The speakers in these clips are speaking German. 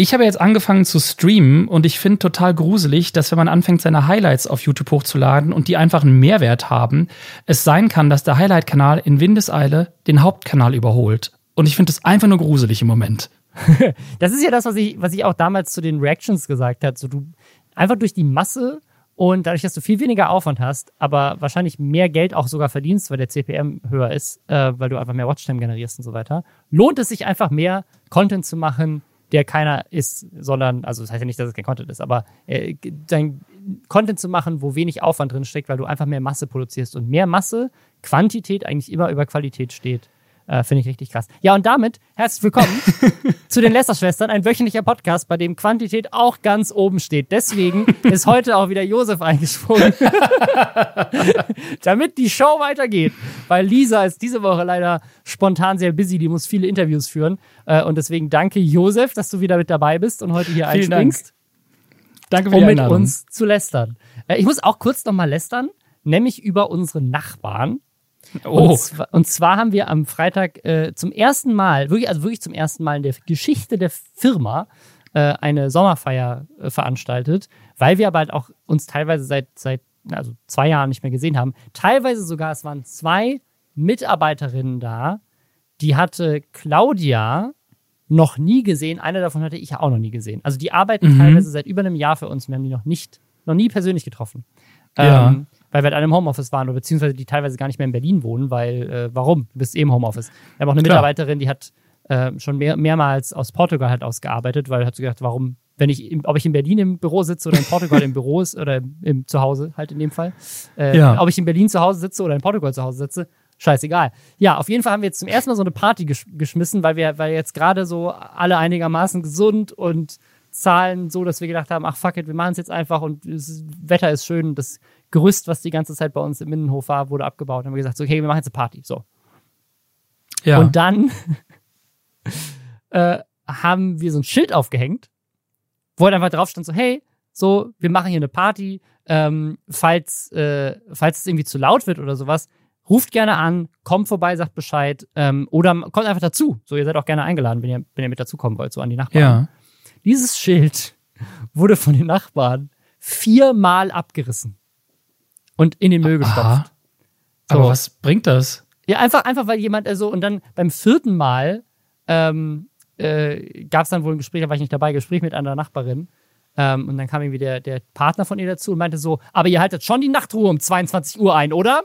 Ich habe jetzt angefangen zu streamen und ich finde total gruselig, dass wenn man anfängt, seine Highlights auf YouTube hochzuladen und die einfach einen Mehrwert haben, es sein kann, dass der Highlight-Kanal in Windeseile den Hauptkanal überholt. Und ich finde das einfach nur gruselig im Moment. das ist ja das, was ich, was ich auch damals zu den Reactions gesagt habe. So, du einfach durch die Masse und dadurch, dass du viel weniger Aufwand hast, aber wahrscheinlich mehr Geld auch sogar verdienst, weil der CPM höher ist, äh, weil du einfach mehr Watchtime generierst und so weiter, lohnt es sich einfach mehr, Content zu machen, der keiner ist, sondern, also das heißt ja nicht, dass es kein Content ist, aber äh, dein Content zu machen, wo wenig Aufwand drin steckt, weil du einfach mehr Masse produzierst und mehr Masse, Quantität eigentlich immer über Qualität steht. Äh, Finde ich richtig krass. Ja, und damit herzlich willkommen zu den Lester-Schwestern, ein wöchentlicher Podcast, bei dem Quantität auch ganz oben steht. Deswegen ist heute auch wieder Josef eingesprungen, damit die Show weitergeht. Weil Lisa ist diese Woche leider spontan sehr busy, die muss viele Interviews führen. Äh, und deswegen danke Josef, dass du wieder mit dabei bist und heute hier Vielen einspringst. Dank. Danke für um mit uns zu lästern. Äh, ich muss auch kurz nochmal lästern, nämlich über unsere Nachbarn. Oh. Und, zwar, und zwar haben wir am Freitag äh, zum ersten Mal, wirklich, also wirklich zum ersten Mal in der Geschichte der Firma äh, eine Sommerfeier äh, veranstaltet, weil wir aber halt auch uns teilweise seit, seit also zwei Jahren nicht mehr gesehen haben. Teilweise sogar, es waren zwei Mitarbeiterinnen da, die hatte Claudia noch nie gesehen. Eine davon hatte ich ja auch noch nie gesehen. Also die arbeiten mhm. teilweise seit über einem Jahr für uns. Wir haben die noch nicht, noch nie persönlich getroffen. Ja. Ähm, weil wir halt alle im Homeoffice waren oder beziehungsweise die teilweise gar nicht mehr in Berlin wohnen, weil, äh, warum? Du bist eh im Homeoffice. Wir haben auch eine Klar. Mitarbeiterin, die hat äh, schon mehr, mehrmals aus Portugal halt ausgearbeitet, weil hat sie gedacht, warum, wenn ich, im, ob ich in Berlin im Büro sitze oder in Portugal im Büro ist oder im Zuhause halt in dem Fall, äh, ja. ob ich in Berlin zu Hause sitze oder in Portugal zu Hause sitze, scheißegal. Ja, auf jeden Fall haben wir jetzt zum ersten Mal so eine Party gesch geschmissen, weil wir, weil jetzt gerade so alle einigermaßen gesund und Zahlen so, dass wir gedacht haben, ach fuck it, wir machen es jetzt einfach und das Wetter ist schön, das Gerüst, was die ganze Zeit bei uns im Innenhof war, wurde abgebaut. Dann haben wir gesagt, so, okay, wir machen jetzt eine Party. So. Ja. Und dann äh, haben wir so ein Schild aufgehängt, wo halt einfach drauf stand, so, hey, so, wir machen hier eine Party. Ähm, falls, äh, falls es irgendwie zu laut wird oder sowas, ruft gerne an, kommt vorbei, sagt Bescheid ähm, oder kommt einfach dazu. So, ihr seid auch gerne eingeladen, wenn ihr, wenn ihr mit dazukommen wollt, so an die Nachbarn. Ja. Dieses Schild wurde von den Nachbarn viermal abgerissen und in den Müll gestopft. So. Aber was bringt das? Ja, einfach, einfach weil jemand, also, und dann beim vierten Mal ähm, äh, gab es dann wohl ein Gespräch, da war ich nicht dabei, Gespräch mit einer Nachbarin. Ähm, und dann kam irgendwie der, der Partner von ihr dazu und meinte so, aber ihr haltet schon die Nachtruhe um 22 Uhr ein, oder?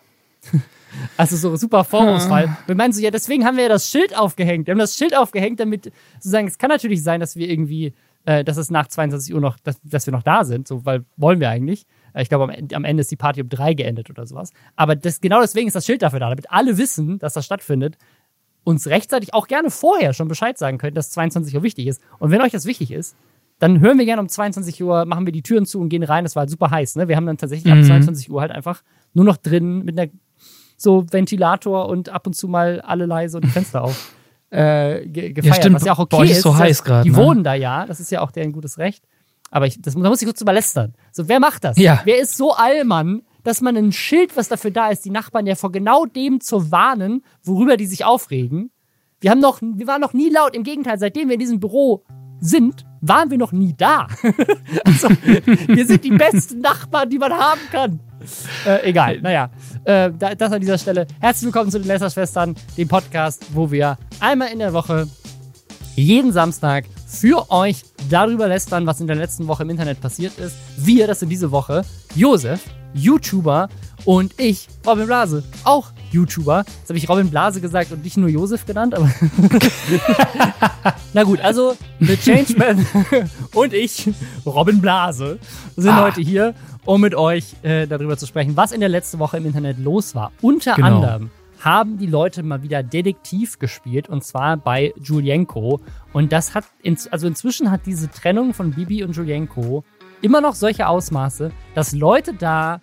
also so super Vorwurfsfall. Wir meinen so, ja, deswegen haben wir ja das Schild aufgehängt. Wir haben das Schild aufgehängt, damit sozusagen, es kann natürlich sein, dass wir irgendwie, äh, dass es nach 22 Uhr noch, dass, dass wir noch da sind, so, weil wollen wir eigentlich. Ich glaube, am, am, Ende ist die Party um drei geendet oder sowas. Aber das, genau deswegen ist das Schild dafür da, damit alle wissen, dass das stattfindet. Uns rechtzeitig auch gerne vorher schon Bescheid sagen können, dass 22 Uhr wichtig ist. Und wenn euch das wichtig ist, dann hören wir gerne um 22 Uhr, machen wir die Türen zu und gehen rein. Das war halt super heiß. Ne? Wir haben dann tatsächlich mhm. ab 22 Uhr halt einfach nur noch drin mit einer so Ventilator und ab und zu mal alle leise und die Fenster auf äh, gefeiert. Ja, stimmt. Was ja auch okay Boah, ist. So heiß grad, die ne? wohnen da ja, das ist ja auch deren gutes Recht. Aber ich, das, da muss ich kurz überlästern. So, wer macht das? Ja. Wer ist so allmann, dass man ein Schild, was dafür da ist, die Nachbarn ja vor genau dem zu warnen, worüber die sich aufregen? Wir haben noch, wir waren noch nie laut. Im Gegenteil, seitdem wir in diesem Büro sind, waren wir noch nie da. also, wir sind die besten Nachbarn, die man haben kann. Äh, egal, naja. Äh, das an dieser Stelle. Herzlich willkommen zu den Lästerschwestern, dem Podcast, wo wir einmal in der Woche, jeden Samstag, für euch darüber lästern, was in der letzten Woche im Internet passiert ist. Wir, das sind diese Woche Josef, YouTuber und ich, Robin Blase, auch YouTuber. Jetzt habe ich Robin Blase gesagt und nicht nur Josef genannt, aber. Na gut, also The Changeman und ich, Robin Blase, sind ah. heute hier, um mit euch äh, darüber zu sprechen, was in der letzten Woche im Internet los war. Unter genau. anderem haben die Leute mal wieder Detektiv gespielt und zwar bei Julienko. Und das hat, in, also inzwischen hat diese Trennung von Bibi und Julienko immer noch solche Ausmaße, dass Leute da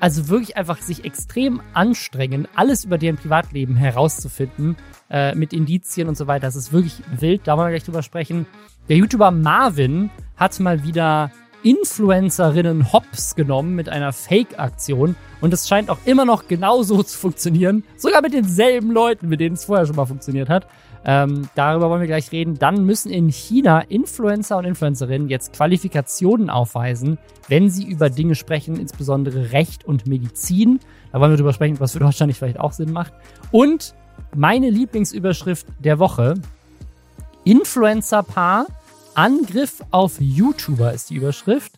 also wirklich einfach sich extrem anstrengen, alles über deren Privatleben herauszufinden, äh, mit Indizien und so weiter. Das ist wirklich wild, da wollen wir gleich drüber sprechen. Der YouTuber Marvin hat mal wieder Influencerinnen hops genommen mit einer Fake-Aktion und es scheint auch immer noch genauso zu funktionieren. Sogar mit denselben Leuten, mit denen es vorher schon mal funktioniert hat. Ähm, darüber wollen wir gleich reden. Dann müssen in China Influencer und Influencerinnen jetzt Qualifikationen aufweisen, wenn sie über Dinge sprechen, insbesondere Recht und Medizin. Da wollen wir drüber sprechen, was für Deutschland nicht vielleicht auch Sinn macht. Und meine Lieblingsüberschrift der Woche. Influencer-Paar. Angriff auf YouTuber ist die Überschrift.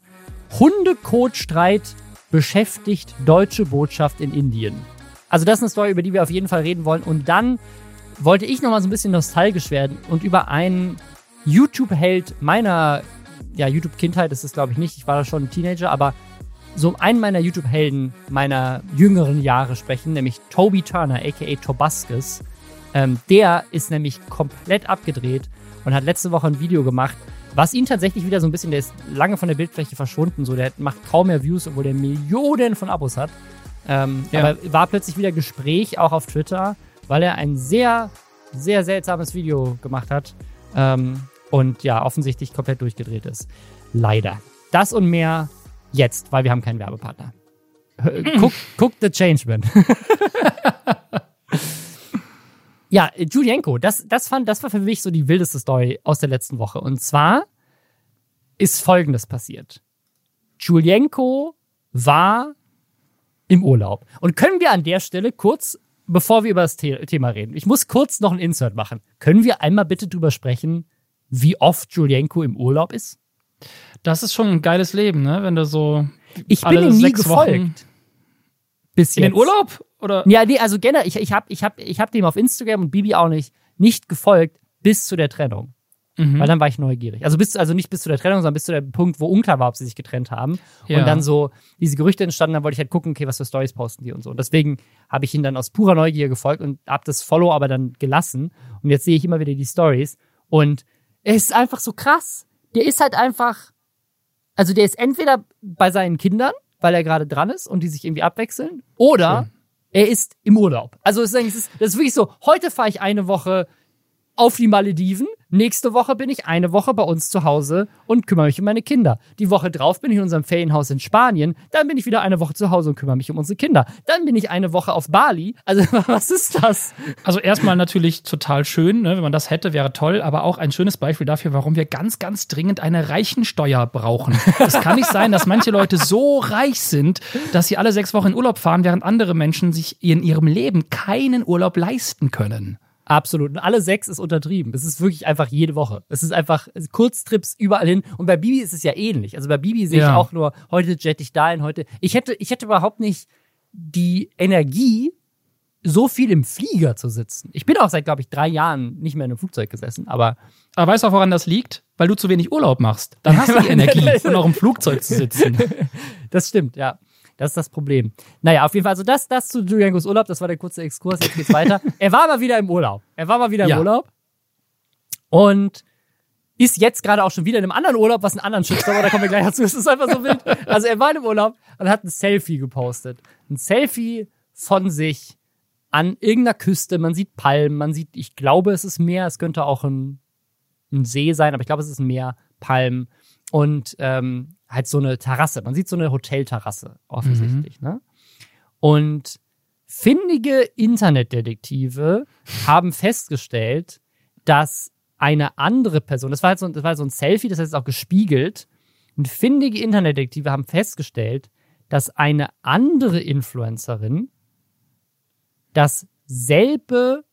Hundekotstreit beschäftigt deutsche Botschaft in Indien. Also das ist eine Story, über die wir auf jeden Fall reden wollen. Und dann wollte ich nochmal so ein bisschen nostalgisch werden und über einen YouTube-Held meiner, ja, YouTube-Kindheit ist es glaube ich nicht, ich war da schon ein Teenager, aber so einen meiner YouTube-Helden meiner jüngeren Jahre sprechen, nämlich Toby Turner, aka Tobuscus. Ähm, der ist nämlich komplett abgedreht und hat letzte Woche ein Video gemacht, was ihn tatsächlich wieder so ein bisschen, der ist lange von der Bildfläche verschwunden, so der macht kaum mehr Views, obwohl der Millionen von Abos hat. Ähm, ja. Aber war plötzlich wieder Gespräch, auch auf Twitter, weil er ein sehr, sehr seltsames Video gemacht hat ähm, und ja, offensichtlich komplett durchgedreht ist. Leider. Das und mehr jetzt, weil wir haben keinen Werbepartner. Guck, guck The Changeman. ja, Julienko, das, das, fand, das war für mich so die wildeste Story aus der letzten Woche. Und zwar ist Folgendes passiert. Julienko war im Urlaub. Und können wir an der Stelle kurz, bevor wir über das The Thema reden, ich muss kurz noch ein Insert machen. Können wir einmal bitte drüber sprechen, wie oft Julienko im Urlaub ist? Das ist schon ein geiles Leben, ne? Wenn du so. Ich bin ihm nie gefolgt. Wochen bis jetzt. In den Urlaub? Oder? Ja, nee, also generell, ich, ich habe ich hab, ich hab dem auf Instagram und Bibi auch nicht, nicht gefolgt bis zu der Trennung. Mhm. Weil dann war ich neugierig. Also bis, also nicht bis zu der Trennung, sondern bis zu dem Punkt, wo unklar war, ob sie sich getrennt haben. Ja. Und dann so diese Gerüchte entstanden, dann wollte ich halt gucken, okay, was für Stories posten die und so. Und deswegen habe ich ihn dann aus purer Neugier gefolgt und habe das Follow aber dann gelassen. Und jetzt sehe ich immer wieder die Stories. Und es ist einfach so krass. Der ist halt einfach also der ist entweder bei seinen Kindern, weil er gerade dran ist und die sich irgendwie abwechseln, oder Schön. Er ist im Urlaub. Also es ist, das ist wirklich so, heute fahre ich eine Woche auf die Malediven. Nächste Woche bin ich eine Woche bei uns zu Hause und kümmere mich um meine Kinder. Die Woche drauf bin ich in unserem Ferienhaus in Spanien. Dann bin ich wieder eine Woche zu Hause und kümmere mich um unsere Kinder. Dann bin ich eine Woche auf Bali. Also was ist das? Also erstmal natürlich total schön, ne? wenn man das hätte, wäre toll. Aber auch ein schönes Beispiel dafür, warum wir ganz, ganz dringend eine Reichensteuer brauchen. Es kann nicht sein, dass manche Leute so reich sind, dass sie alle sechs Wochen in Urlaub fahren, während andere Menschen sich in ihrem Leben keinen Urlaub leisten können. Absolut. Und alle sechs ist untertrieben. Es ist wirklich einfach jede Woche. Es ist einfach Kurztrips überall hin. Und bei Bibi ist es ja ähnlich. Also bei Bibi sehe ja. ich auch nur, heute jet ich dahin, heute. Ich hätte, ich hätte überhaupt nicht die Energie, so viel im Flieger zu sitzen. Ich bin auch seit, glaube ich, drei Jahren nicht mehr in einem Flugzeug gesessen, aber. Aber weißt du auch, woran das liegt? Weil du zu wenig Urlaub machst. Dann hast du die Energie, um auch im Flugzeug zu sitzen. Das stimmt, ja. Das ist das Problem. Naja, auf jeden Fall, also das, das zu Juliankos Urlaub, das war der kurze Exkurs, jetzt geht's weiter. er war mal wieder im Urlaub. Er war mal wieder im ja. Urlaub. Und ist jetzt gerade auch schon wieder in einem anderen Urlaub, was einen anderen schützt, aber da kommen wir gleich dazu. Es ist einfach so wild. Also er war im Urlaub und hat ein Selfie gepostet. Ein Selfie von sich an irgendeiner Küste. Man sieht Palmen, man sieht, ich glaube, es ist Meer, es könnte auch ein, ein See sein, aber ich glaube, es ist ein Meer, Palmen. Und ähm, halt so eine Terrasse. Man sieht so eine Hotelterrasse offensichtlich. Mhm. Ne? Und findige Internetdetektive haben festgestellt, dass eine andere Person, das war halt so, das war halt so ein Selfie, das heißt auch gespiegelt, und findige Internetdetektive haben festgestellt, dass eine andere Influencerin dasselbe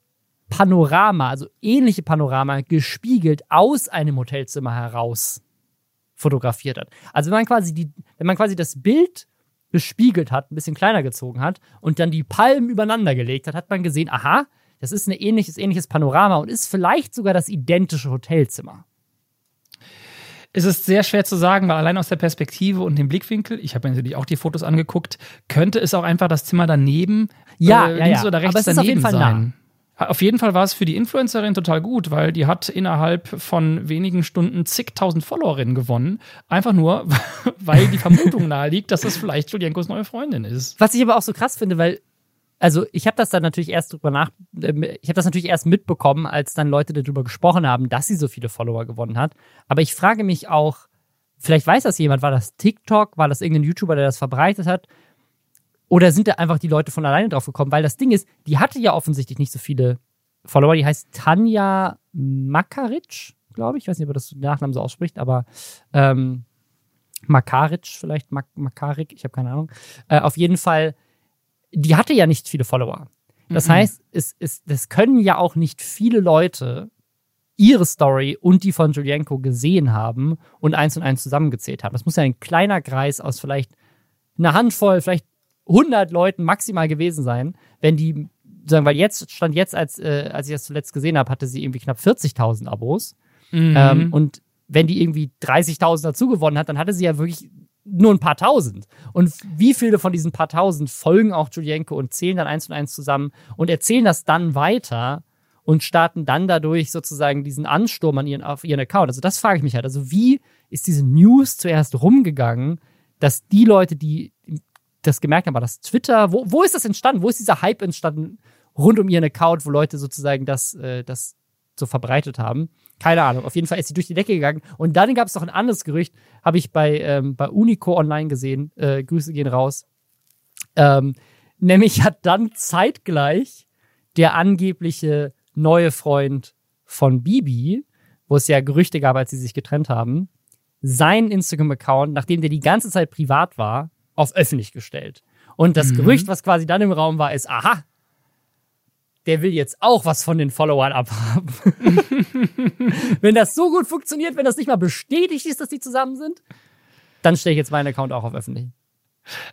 Panorama, also ähnliche Panorama, gespiegelt aus einem Hotelzimmer heraus fotografiert hat. Also wenn man quasi die, wenn man quasi das Bild gespiegelt hat, ein bisschen kleiner gezogen hat und dann die Palmen übereinander gelegt hat, hat man gesehen, aha, das ist ein ähnliches, ähnliches Panorama und ist vielleicht sogar das identische Hotelzimmer. Es ist sehr schwer zu sagen, weil allein aus der Perspektive und dem Blickwinkel, ich habe mir natürlich auch die Fotos angeguckt, könnte es auch einfach das Zimmer daneben ja, äh, ja, links ja. oder rechts daneben sein. Nah. Auf jeden Fall war es für die Influencerin total gut, weil die hat innerhalb von wenigen Stunden zigtausend Followerinnen gewonnen. Einfach nur, weil die Vermutung naheliegt, dass das vielleicht Julienkos neue Freundin ist. Was ich aber auch so krass finde, weil also ich habe das dann natürlich erst drüber nach, äh, ich habe das natürlich erst mitbekommen, als dann Leute darüber gesprochen haben, dass sie so viele Follower gewonnen hat. Aber ich frage mich auch, vielleicht weiß das jemand, war das TikTok, war das irgendein YouTuber, der das verbreitet hat? Oder sind da einfach die Leute von alleine drauf gekommen? Weil das Ding ist, die hatte ja offensichtlich nicht so viele Follower, die heißt Tanja Makaric, glaube ich. Ich weiß nicht, ob das Nachnamen so ausspricht, aber ähm, Makaric vielleicht, Mak Makarik, ich habe keine Ahnung. Äh, auf jeden Fall, die hatte ja nicht viele Follower. Das mhm. heißt, es, es, das können ja auch nicht viele Leute ihre Story und die von Julienko gesehen haben und eins und eins zusammengezählt haben. Das muss ja ein kleiner Kreis aus vielleicht einer Handvoll, vielleicht 100 Leuten maximal gewesen sein, wenn die sagen, weil jetzt stand jetzt, als, äh, als ich das zuletzt gesehen habe, hatte sie irgendwie knapp 40.000 Abos. Mhm. Ähm, und wenn die irgendwie 30.000 dazu gewonnen hat, dann hatte sie ja wirklich nur ein paar tausend. Und wie viele von diesen paar tausend folgen auch Julienko und zählen dann eins und eins zusammen und erzählen das dann weiter und starten dann dadurch sozusagen diesen Ansturm an ihren, auf ihren Account. Also das frage ich mich halt. Also wie ist diese News zuerst rumgegangen, dass die Leute, die das gemerkt haben, war das Twitter, wo, wo ist das entstanden? Wo ist dieser Hype entstanden rund um ihren Account, wo Leute sozusagen das, äh, das so verbreitet haben? Keine Ahnung. Auf jeden Fall ist sie durch die Decke gegangen. Und dann gab es noch ein anderes Gerücht, habe ich bei, ähm, bei Unico online gesehen. Äh, Grüße gehen raus. Ähm, nämlich hat dann zeitgleich der angebliche neue Freund von Bibi, wo es ja Gerüchte gab, als sie sich getrennt haben, seinen Instagram-Account, nachdem der die ganze Zeit privat war, auf öffentlich gestellt. Und das mhm. Gerücht, was quasi dann im Raum war, ist, aha, der will jetzt auch was von den Followern abhaben. wenn das so gut funktioniert, wenn das nicht mal bestätigt ist, dass die zusammen sind, dann stelle ich jetzt meinen Account auch auf öffentlich.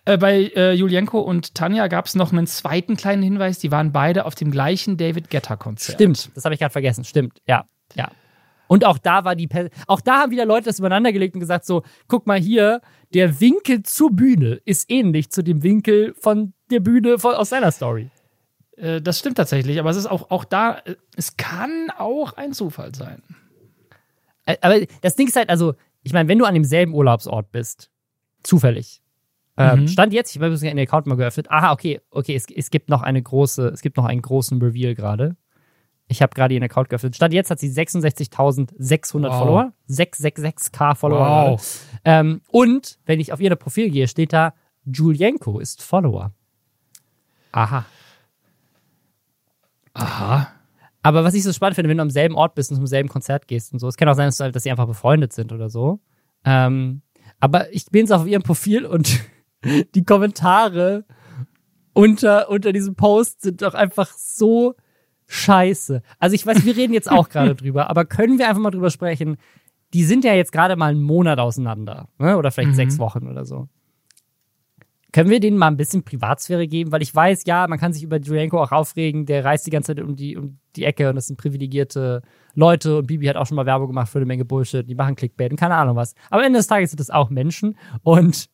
Äh, bei äh, Julienko und Tanja gab es noch einen zweiten kleinen Hinweis. Die waren beide auf dem gleichen David Getter-Konzert. Stimmt, das habe ich gerade vergessen. Stimmt, ja, ja. Und auch da war die, per auch da haben wieder Leute das übereinander gelegt und gesagt so, guck mal hier, der Winkel zur Bühne ist ähnlich zu dem Winkel von der Bühne von, aus seiner Story. Äh, das stimmt tatsächlich, aber es ist auch, auch da, äh, es kann auch ein Zufall sein. Aber das Ding ist halt, also, ich meine, wenn du an demselben Urlaubsort bist, zufällig, ähm, mhm. Stand jetzt, ich habe den Account mal geöffnet. Aha, okay, okay, es, es gibt noch eine große, es gibt noch einen großen Reveal gerade. Ich habe gerade ihren Account geöffnet. Stand jetzt hat sie 66.600 wow. Follower. 666k Follower. Wow. Ähm, und wenn ich auf ihr Profil gehe, steht da, Julienko ist Follower. Aha. Aha. Aber was ich so spannend finde, wenn du am selben Ort bist und zum selben Konzert gehst und so, es kann auch sein, dass, dass sie einfach befreundet sind oder so. Ähm, aber ich bin jetzt auf ihrem Profil und die Kommentare unter, unter diesem Post sind doch einfach so scheiße. Also ich weiß, wir reden jetzt auch gerade drüber, aber können wir einfach mal drüber sprechen? Die sind ja jetzt gerade mal einen Monat auseinander, ne? oder vielleicht mhm. sechs Wochen oder so. Können wir denen mal ein bisschen Privatsphäre geben? Weil ich weiß, ja, man kann sich über Julienko auch aufregen, der reist die ganze Zeit um die, um die Ecke und das sind privilegierte Leute und Bibi hat auch schon mal Werbung gemacht für eine Menge Bullshit, die machen Clickbait und keine Ahnung was. Aber am Ende des Tages sind das auch Menschen und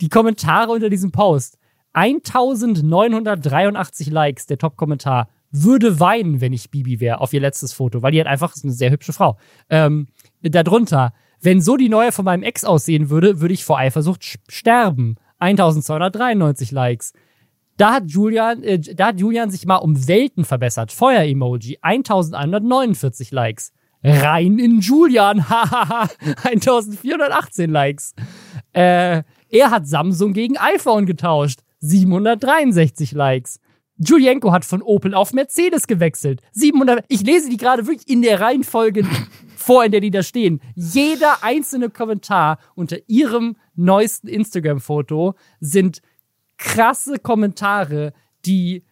die Kommentare unter diesem Post. 1983 Likes, der Top-Kommentar würde weinen, wenn ich Bibi wäre, auf ihr letztes Foto, weil die hat einfach ist eine sehr hübsche Frau. Ähm, darunter, wenn so die neue von meinem Ex aussehen würde, würde ich vor Eifersucht sterben. 1293 Likes. Da hat Julian, äh, da hat Julian sich mal um Welten verbessert. Feuer-Emoji, 1149 Likes. Rein in Julian, hahaha, 1418 Likes. Äh, er hat Samsung gegen iPhone getauscht. 763 Likes. Julienko hat von Opel auf Mercedes gewechselt. 700. Ich lese die gerade wirklich in der Reihenfolge vor, in der die da stehen. Jeder einzelne Kommentar unter ihrem neuesten Instagram-Foto sind krasse Kommentare, die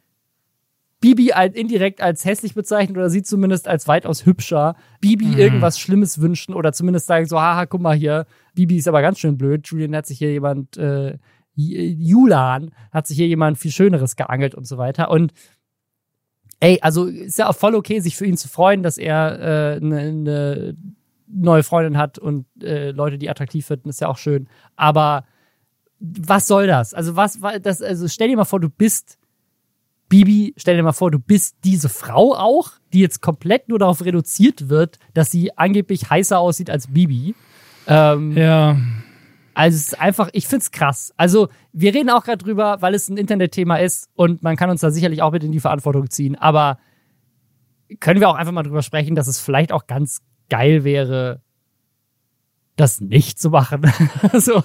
Bibi indirekt als hässlich bezeichnen oder sie zumindest als weitaus hübscher. Bibi mhm. irgendwas Schlimmes wünschen oder zumindest sagen so, haha, guck mal hier, Bibi ist aber ganz schön blöd. Julian hat sich hier jemand äh, Julan hat sich hier jemand viel Schöneres geangelt und so weiter. Und ey, also ist ja auch voll okay, sich für ihn zu freuen, dass er eine äh, ne, ne neue Freundin hat und äh, Leute, die attraktiv finden, ist ja auch schön. Aber was soll das? Also was, das, also stell dir mal vor, du bist Bibi, stell dir mal vor, du bist diese Frau auch, die jetzt komplett nur darauf reduziert wird, dass sie angeblich heißer aussieht als Bibi. Ähm, ja. Also es ist einfach, ich find's krass. Also wir reden auch gerade drüber, weil es ein Internetthema ist und man kann uns da sicherlich auch mit in die Verantwortung ziehen. Aber können wir auch einfach mal drüber sprechen, dass es vielleicht auch ganz geil wäre, das nicht zu machen. so.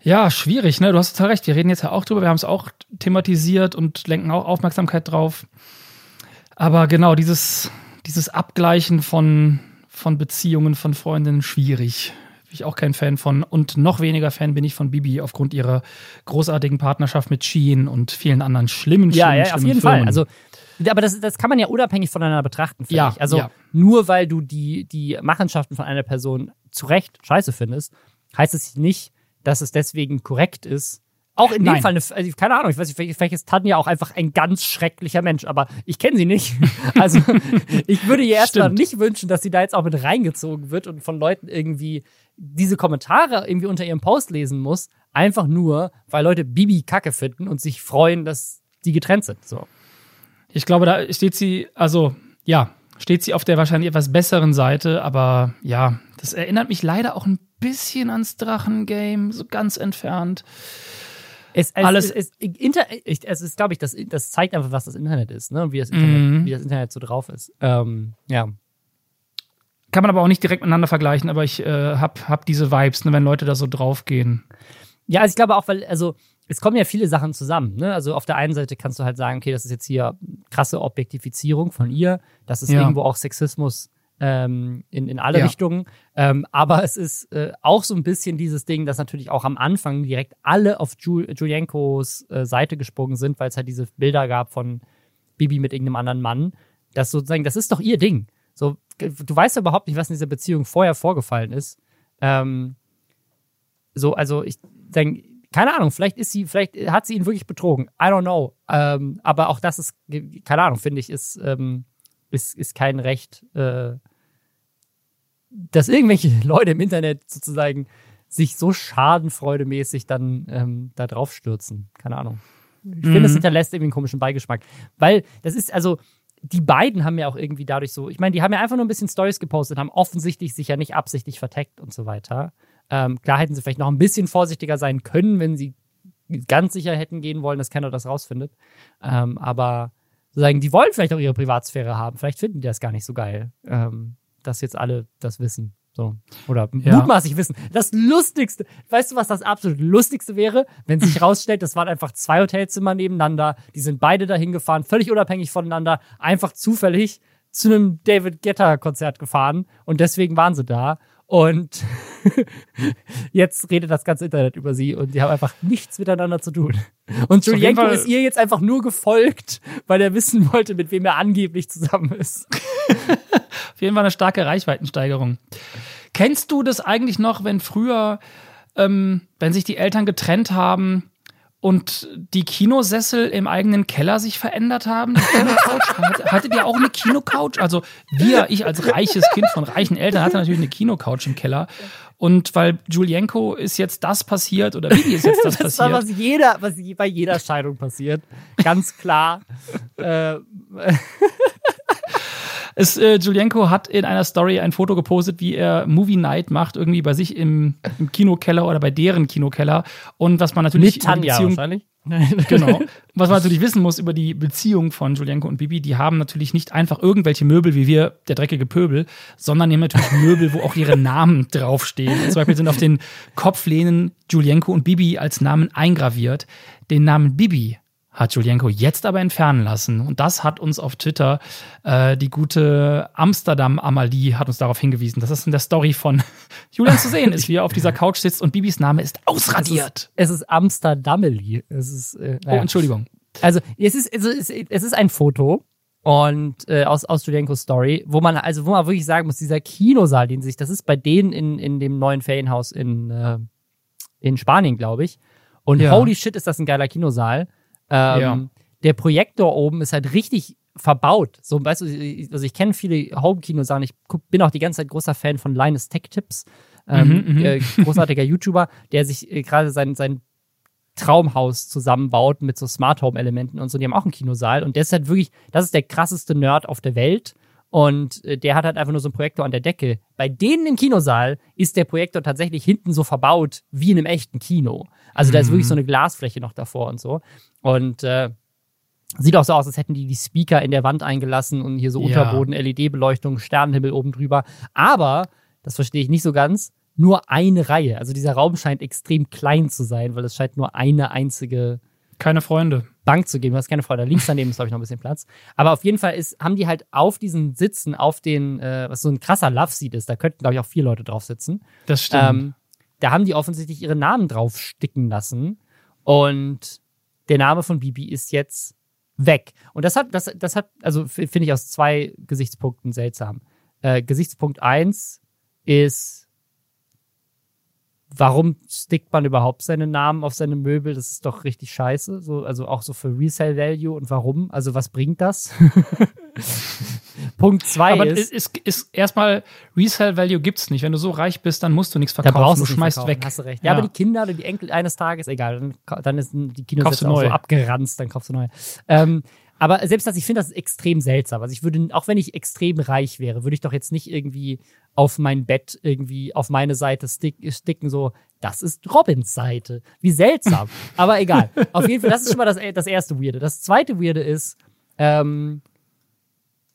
Ja, schwierig, ne? Du hast total recht. Wir reden jetzt ja auch drüber. Wir haben es auch thematisiert und lenken auch Aufmerksamkeit drauf. Aber genau, dieses, dieses Abgleichen von, von Beziehungen, von Freundinnen, schwierig. Bin ich auch kein Fan von. Und noch weniger Fan bin ich von Bibi aufgrund ihrer großartigen Partnerschaft mit Sheen und vielen anderen schlimmen, ja, schlimmen, ja, schlimmen auf jeden Firmen. Fall. Also, aber das, das kann man ja unabhängig voneinander betrachten, finde Ja, ich. Also, ja. nur weil du die, die Machenschaften von einer Person zu Recht scheiße findest, heißt es nicht, dass es deswegen korrekt ist. Auch in dem Nein. Fall, eine, also, keine Ahnung, ich weiß nicht, vielleicht, ist Tanja auch einfach ein ganz schrecklicher Mensch, aber ich kenne sie nicht. Also, ich würde ihr erstmal nicht wünschen, dass sie da jetzt auch mit reingezogen wird und von Leuten irgendwie diese Kommentare irgendwie unter ihrem Post lesen muss, einfach nur, weil Leute Bibi kacke finden und sich freuen, dass die getrennt sind. So. Ich glaube, da steht sie, also ja, steht sie auf der wahrscheinlich etwas besseren Seite, aber ja, das erinnert mich leider auch ein bisschen ans Drachengame, so ganz entfernt. Es, es, Alles- es, es, es ist, glaube ich, das, das zeigt einfach, was das Internet ist, ne? Und wie das Internet, Mhm. wie das Internet so drauf ist. Ähm, ja. Kann man aber auch nicht direkt miteinander vergleichen, aber ich äh, hab, hab diese Vibes, ne, wenn Leute da so draufgehen. Ja, also ich glaube auch, weil, also, es kommen ja viele Sachen zusammen, ne? Also auf der einen Seite kannst du halt sagen, okay, das ist jetzt hier krasse Objektifizierung von ihr, das ist Ja. irgendwo auch Sexismus ähm, in, in alle Ja. Richtungen. Ähm, aber es ist äh, auch so ein bisschen dieses Ding, dass natürlich auch am Anfang direkt alle auf Ju Julienkos äh, Seite gesprungen sind, weil es halt diese Bilder gab von Bibi mit irgendeinem anderen Mann. Das sozusagen, das ist doch ihr Ding. So, du weißt ja überhaupt nicht, was in dieser Beziehung vorher vorgefallen ist. Ähm, so, also ich denke, keine Ahnung, vielleicht ist sie, vielleicht hat sie ihn wirklich betrogen. I don't know. Ähm, aber auch das ist, keine Ahnung, finde ich, ist, ähm, ist, ist kein Recht, äh, dass irgendwelche Leute im Internet sozusagen sich so schadenfreudemäßig dann ähm, da drauf stürzen. Keine Ahnung. Ich finde, es hinterlässt irgendwie einen komischen Beigeschmack. Weil das ist, also, die beiden haben ja auch irgendwie dadurch so, ich meine, die haben ja einfach nur ein bisschen Stories gepostet, haben offensichtlich sich ja nicht absichtlich verteckt und so weiter. Ähm, klar hätten sie vielleicht noch ein bisschen vorsichtiger sein können, wenn sie ganz sicher hätten gehen wollen, dass keiner das rausfindet. Ähm, aber sozusagen, die wollen vielleicht auch ihre Privatsphäre haben. Vielleicht finden die das gar nicht so geil, ähm, dass jetzt alle das wissen. So. Oder Ja. mutmaßlich wissen. Das Lustigste, weißt du, was das absolut Lustigste wäre? Wenn sich rausstellt, das waren einfach zwei Hotelzimmer nebeneinander, die sind beide dahin gefahren, völlig unabhängig voneinander, einfach zufällig zu einem David Guetta-Konzert gefahren und deswegen waren sie da. Und jetzt redet das ganze Internet über sie und die haben einfach nichts miteinander zu tun. Und Julienko ist ihr jetzt einfach nur gefolgt, weil er wissen wollte, mit wem er angeblich zusammen ist. Auf jeden Fall eine starke Reichweitensteigerung. Kennst du das eigentlich noch, wenn früher, ähm, wenn sich die Eltern getrennt haben und die Kinosessel im eigenen Keller sich verändert haben? Hattet ihr auch eine Kinocouch? Also wir, ich als reiches Kind von reichen Eltern hatte natürlich eine Kinocouch im Keller. Und weil Julienko ist jetzt das passiert oder Bibi ist jetzt das, Das war, passiert. was jeder, was bei jeder Scheidung passiert. Ganz klar. äh, Es, äh, Julienko hat in einer Story ein Foto gepostet, wie er Movie Night macht, irgendwie bei sich im, im Kinokeller oder bei deren Kinokeller. Und was man natürlich mit Tanja Beziehung, wahrscheinlich. genau, was man natürlich wissen muss über die Beziehung von Julienko und Bibi, die haben natürlich nicht einfach irgendwelche Möbel wie wir, der dreckige Pöbel, sondern die haben natürlich Möbel, wo auch ihre Namen draufstehen. Zum Beispiel sind auf den Kopflehnen Julienko und Bibi als Namen eingraviert. Den Namen Bibi hat Julienko jetzt aber entfernen lassen. Und das hat uns auf Twitter äh, die gute Amsterdam-Amalie hat uns darauf hingewiesen, dass das in der Story von Julian zu sehen ist, wie er auf dieser Couch sitzt und Bibis Name ist ausradiert. Es ist Amsterdameli. Es ist, äh, Oh, naja. Entschuldigung. Also es ist, also, es ist, es ist ein Foto und äh, aus, aus Julienkos Story, wo man, also wo man wirklich sagen muss, dieser Kinosaal, den sich, das ist bei denen in, in dem neuen Ferienhaus in, äh, in Spanien, glaube ich. Und Ja. holy shit, ist das ein geiler Kinosaal. Ähm, Ja. Der Projektor oben ist halt richtig verbaut. So, weißt du, ich- also ich kenne viele Home-Kinosaale. Ich guck, bin auch die ganze Zeit großer Fan von Linus Tech Tips. Ähm, Mhm, mhm. äh, großartiger YouTuber, der sich äh, gerade sein, sein Traumhaus zusammenbaut mit so Smart Home Elementen und so. Die haben auch einen Kinosaal und der ist halt wirklich, das ist der krasseste Nerd auf der Welt. Und äh, der hat halt einfach nur so einen Projektor an der Decke. Bei denen im Kinosaal ist der Projektor tatsächlich hinten so verbaut wie in einem echten Kino. Also da ist wirklich so eine Glasfläche noch davor und so. Und äh, sieht auch so aus, als hätten die die Speaker in der Wand eingelassen und hier so Ja. Unterboden, LED-Beleuchtung, Sternenhimmel oben drüber. Aber, das verstehe ich nicht so ganz, nur eine Reihe. Also dieser Raum scheint extrem klein zu sein, weil es scheint nur eine einzige Keine Freunde. Bank zu geben. Du hast keine Freunde. Links daneben ist, glaube ich, noch ein bisschen Platz. Aber auf jeden Fall ist, haben die halt auf diesen Sitzen, auf den, äh, was so ein krasser Love-Seat ist, da könnten, glaube ich, auch vier Leute drauf sitzen. Das stimmt. Ähm, da haben die offensichtlich ihre Namen drauf sticken lassen. Und der Name von Bibi ist jetzt weg. Und das hat, das, das hat, also finde ich aus zwei Gesichtspunkten seltsam. Äh, Gesichtspunkt eins ist, warum stickt man überhaupt seinen Namen auf seine Möbel? Das ist doch richtig scheiße. So, also auch so für Resale Value und warum? Also was bringt das? Punkt zwei Aber ist, ist, ist erstmal Resale Value gibt's nicht. Wenn du so reich bist, dann musst du nichts verkaufen. Da brauchst du schmeißt weg. Hast du recht. Ja, ja, aber die Kinder oder die Enkel eines Tages, egal, dann, dann ist die Kinos auch so abgeranzt, dann kaufst du neu. Ähm, aber selbst das, ich finde das extrem seltsam. Also ich würde, auch wenn ich extrem reich wäre, würde ich doch jetzt nicht irgendwie auf mein Bett irgendwie auf meine Seite stick, sticken, so, das ist Robins Seite. Wie seltsam. Aber egal. Auf jeden Fall, das ist schon mal das, das erste Weirde. Das zweite Weirde ist, ähm,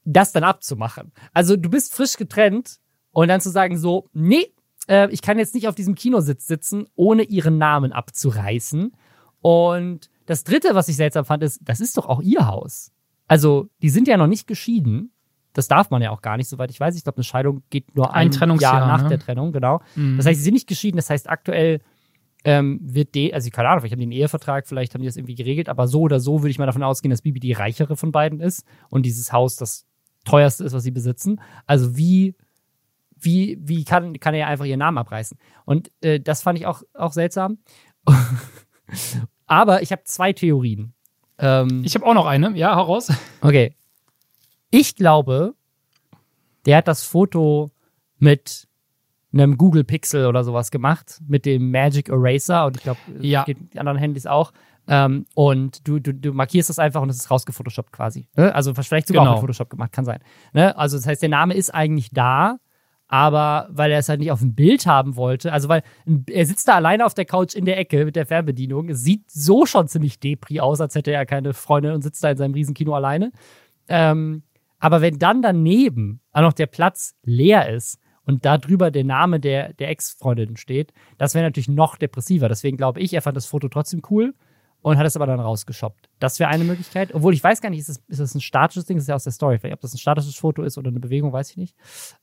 das dann abzumachen. Also du bist frisch getrennt und dann zu sagen so, nee, äh, ich kann jetzt nicht auf diesem Kinositz sitzen, ohne ihren Namen abzureißen. Und das dritte, was ich seltsam fand, ist, das ist doch auch ihr Haus. Also, die sind ja noch nicht geschieden. Das darf man ja auch gar nicht, soweit ich weiß. Ich glaube, eine Scheidung geht nur ein, ein Jahr nach ne? der Trennung, genau. Mhm. Das heißt, sie sind nicht geschieden. Das heißt, aktuell ähm, wird die, also keine Ahnung, vielleicht haben die einen Ehevertrag, vielleicht haben die das irgendwie geregelt, aber so oder so würde ich mal davon ausgehen, dass Bibi die reichere von beiden ist und dieses Haus das teuerste ist, was sie besitzen. Also wie, wie, wie kann, kann er ja einfach ihren Namen abreißen? Und äh, das fand ich auch, auch seltsam. Aber ich habe zwei Theorien. Ähm, ich habe auch noch eine. Ja, hau raus. Okay. Ich glaube, der hat das Foto mit einem Google Pixel oder sowas gemacht, mit dem Magic Eraser. Und ich glaube, ja. geht die anderen Handys auch. Ähm, und du, du, du markierst das einfach und es ist rausgefotoshoppt quasi. Ne? Also vielleicht sogar genau. auch mit Photoshop gemacht, kann sein. Ne? Also das heißt, der Name ist eigentlich da, aber weil er es halt nicht auf dem Bild haben wollte, also weil er sitzt da alleine auf der Couch in der Ecke mit der Fernbedienung, es sieht so schon ziemlich Depri aus, als hätte er keine Freunde und sitzt da in seinem Riesenkino alleine. Ähm, aber wenn dann daneben auch noch der Platz leer ist und da drüber der Name der, der Ex-Freundin steht, das wäre natürlich noch depressiver. Deswegen glaube ich, er fand das Foto trotzdem cool und hat es aber dann rausgeschoppt. Das wäre eine Möglichkeit. Obwohl ich weiß gar nicht, ist das, ist das ein statisches Ding? Das ist ja aus der Story. Vielleicht, ob das ein statisches Foto ist oder eine Bewegung, weiß ich nicht.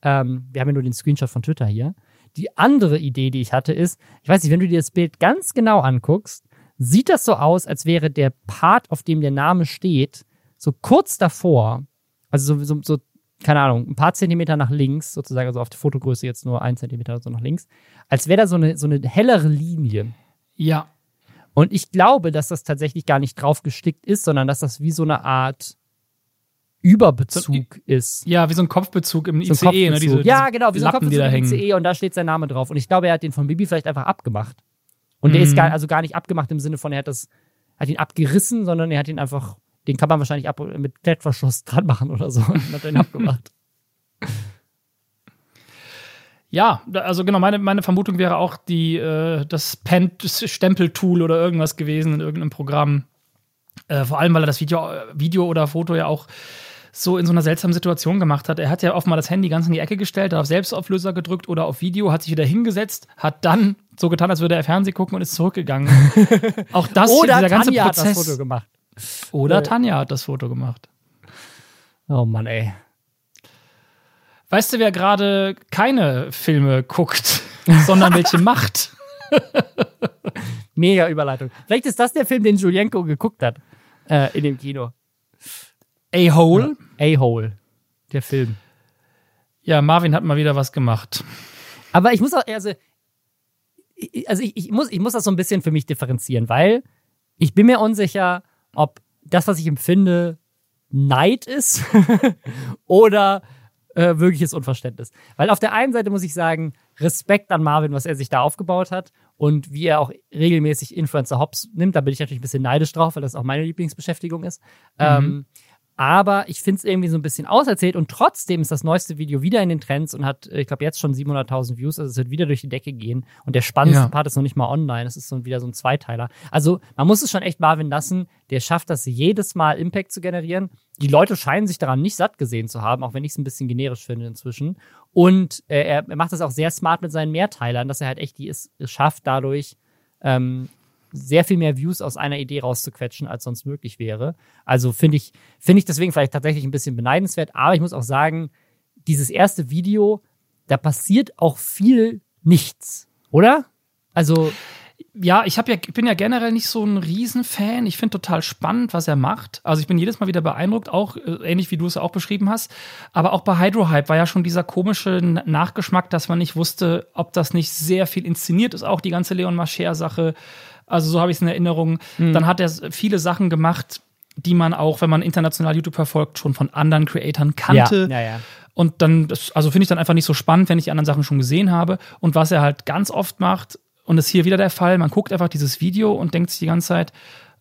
Ähm, wir haben ja nur den Screenshot von Twitter hier. Die andere Idee, die ich hatte, ist, ich weiß nicht, wenn du dir das Bild ganz genau anguckst, sieht das so aus, als wäre der Part, auf dem der Name steht, so kurz davor, also so, so, so keine Ahnung, ein paar Zentimeter nach links, sozusagen, also auf der Fotogröße jetzt nur ein Zentimeter oder so nach links, als wäre da so eine, so eine hellere Linie. Ja. Und ich glaube, dass das tatsächlich gar nicht drauf gestickt ist, sondern dass das wie so eine Art Überbezug so, ist. Ja, wie so ein Kopfbezug im so ICE, ne? Diese, ja, genau, wie so ein Kopfbezug im ICE und da steht sein Name drauf. Und ich glaube, er hat den von Bibi vielleicht einfach abgemacht. Und mhm. der ist gar, also gar nicht abgemacht im Sinne von, er hat das, hat ihn abgerissen, sondern er hat ihn einfach, den kann man wahrscheinlich ab, mit Klettverschluss dran machen oder so und hat ihn abgemacht. Ja, also genau, meine, meine Vermutung wäre auch die, äh, das Pen-Stempel-Tool oder irgendwas gewesen in irgendeinem Programm. Äh, vor allem, weil er das Video, Video oder Foto ja auch so in so einer seltsamen Situation gemacht hat. Er hat ja oft mal das Handy ganz in die Ecke gestellt, hat auf Selbstauflöser gedrückt oder auf Video, hat sich wieder hingesetzt, hat dann so getan, als würde er Fernsehen gucken und ist zurückgegangen. auch das, oder dieser ganze Tanja Prozess. hat das Foto gemacht. Oder äh. Tanja hat das Foto gemacht. Oh Mann, ey. Weißt du, wer gerade keine Filme guckt, sondern welche macht? Mega Überleitung. Vielleicht ist das der Film, den Julienko geguckt hat äh, in dem Kino. A-Hole? A-Hole. Der Film. Ja, Marvin hat mal wieder was gemacht. Aber ich muss auch, also, also ich, ich, muss, ich muss das so ein bisschen für mich differenzieren, weil ich bin mir unsicher, ob das, was ich empfinde, Neid ist oder äh, wirkliches Unverständnis. Weil auf der einen Seite muss ich sagen, Respekt an Marvin, was er sich da aufgebaut hat und wie er auch regelmäßig Influencer Hops nimmt. Da bin ich natürlich ein bisschen neidisch drauf, weil das auch meine Lieblingsbeschäftigung ist. Mhm. Ähm, aber ich finde es irgendwie so ein bisschen auserzählt und trotzdem ist das neueste Video wieder in den Trends und hat, ich glaube, jetzt schon 700.000 Views. Also es wird wieder durch die Decke gehen. Und der spannendste ja. Part ist noch nicht mal online. Es ist so wieder so ein Zweiteiler. Also man muss es schon echt Marvin lassen. Der schafft das jedes Mal Impact zu generieren. Die Leute scheinen sich daran nicht satt gesehen zu haben, auch wenn ich es ein bisschen generisch finde inzwischen. Und äh, er, macht das auch sehr smart mit seinen Mehrteilern, dass er halt echt die es, es schafft, dadurch ähm, sehr viel mehr Views aus einer Idee rauszuquetschen, als sonst möglich wäre. Also finde ich, finde ich deswegen vielleicht tatsächlich ein bisschen beneidenswert, aber ich muss auch sagen, dieses erste Video, da passiert auch viel nichts, oder? Also ja, ich ja, bin ja generell nicht so ein Riesenfan. Ich finde total spannend, was er macht. Also ich bin jedes Mal wieder beeindruckt, auch äh, ähnlich wie du es auch beschrieben hast. Aber auch bei Hydrohype war ja schon dieser komische Nachgeschmack, dass man nicht wusste, ob das nicht sehr viel inszeniert ist, auch die ganze Leon Mascher-Sache. Also so habe ich es in Erinnerung. Mhm. Dann hat er viele Sachen gemacht, die man auch, wenn man international YouTube verfolgt, schon von anderen Creatoren kannte. Ja, ja, ja. Und dann, das, also finde ich dann einfach nicht so spannend, wenn ich die anderen Sachen schon gesehen habe. Und was er halt ganz oft macht, und das ist hier wieder der Fall. Man guckt einfach dieses Video und denkt sich die ganze Zeit,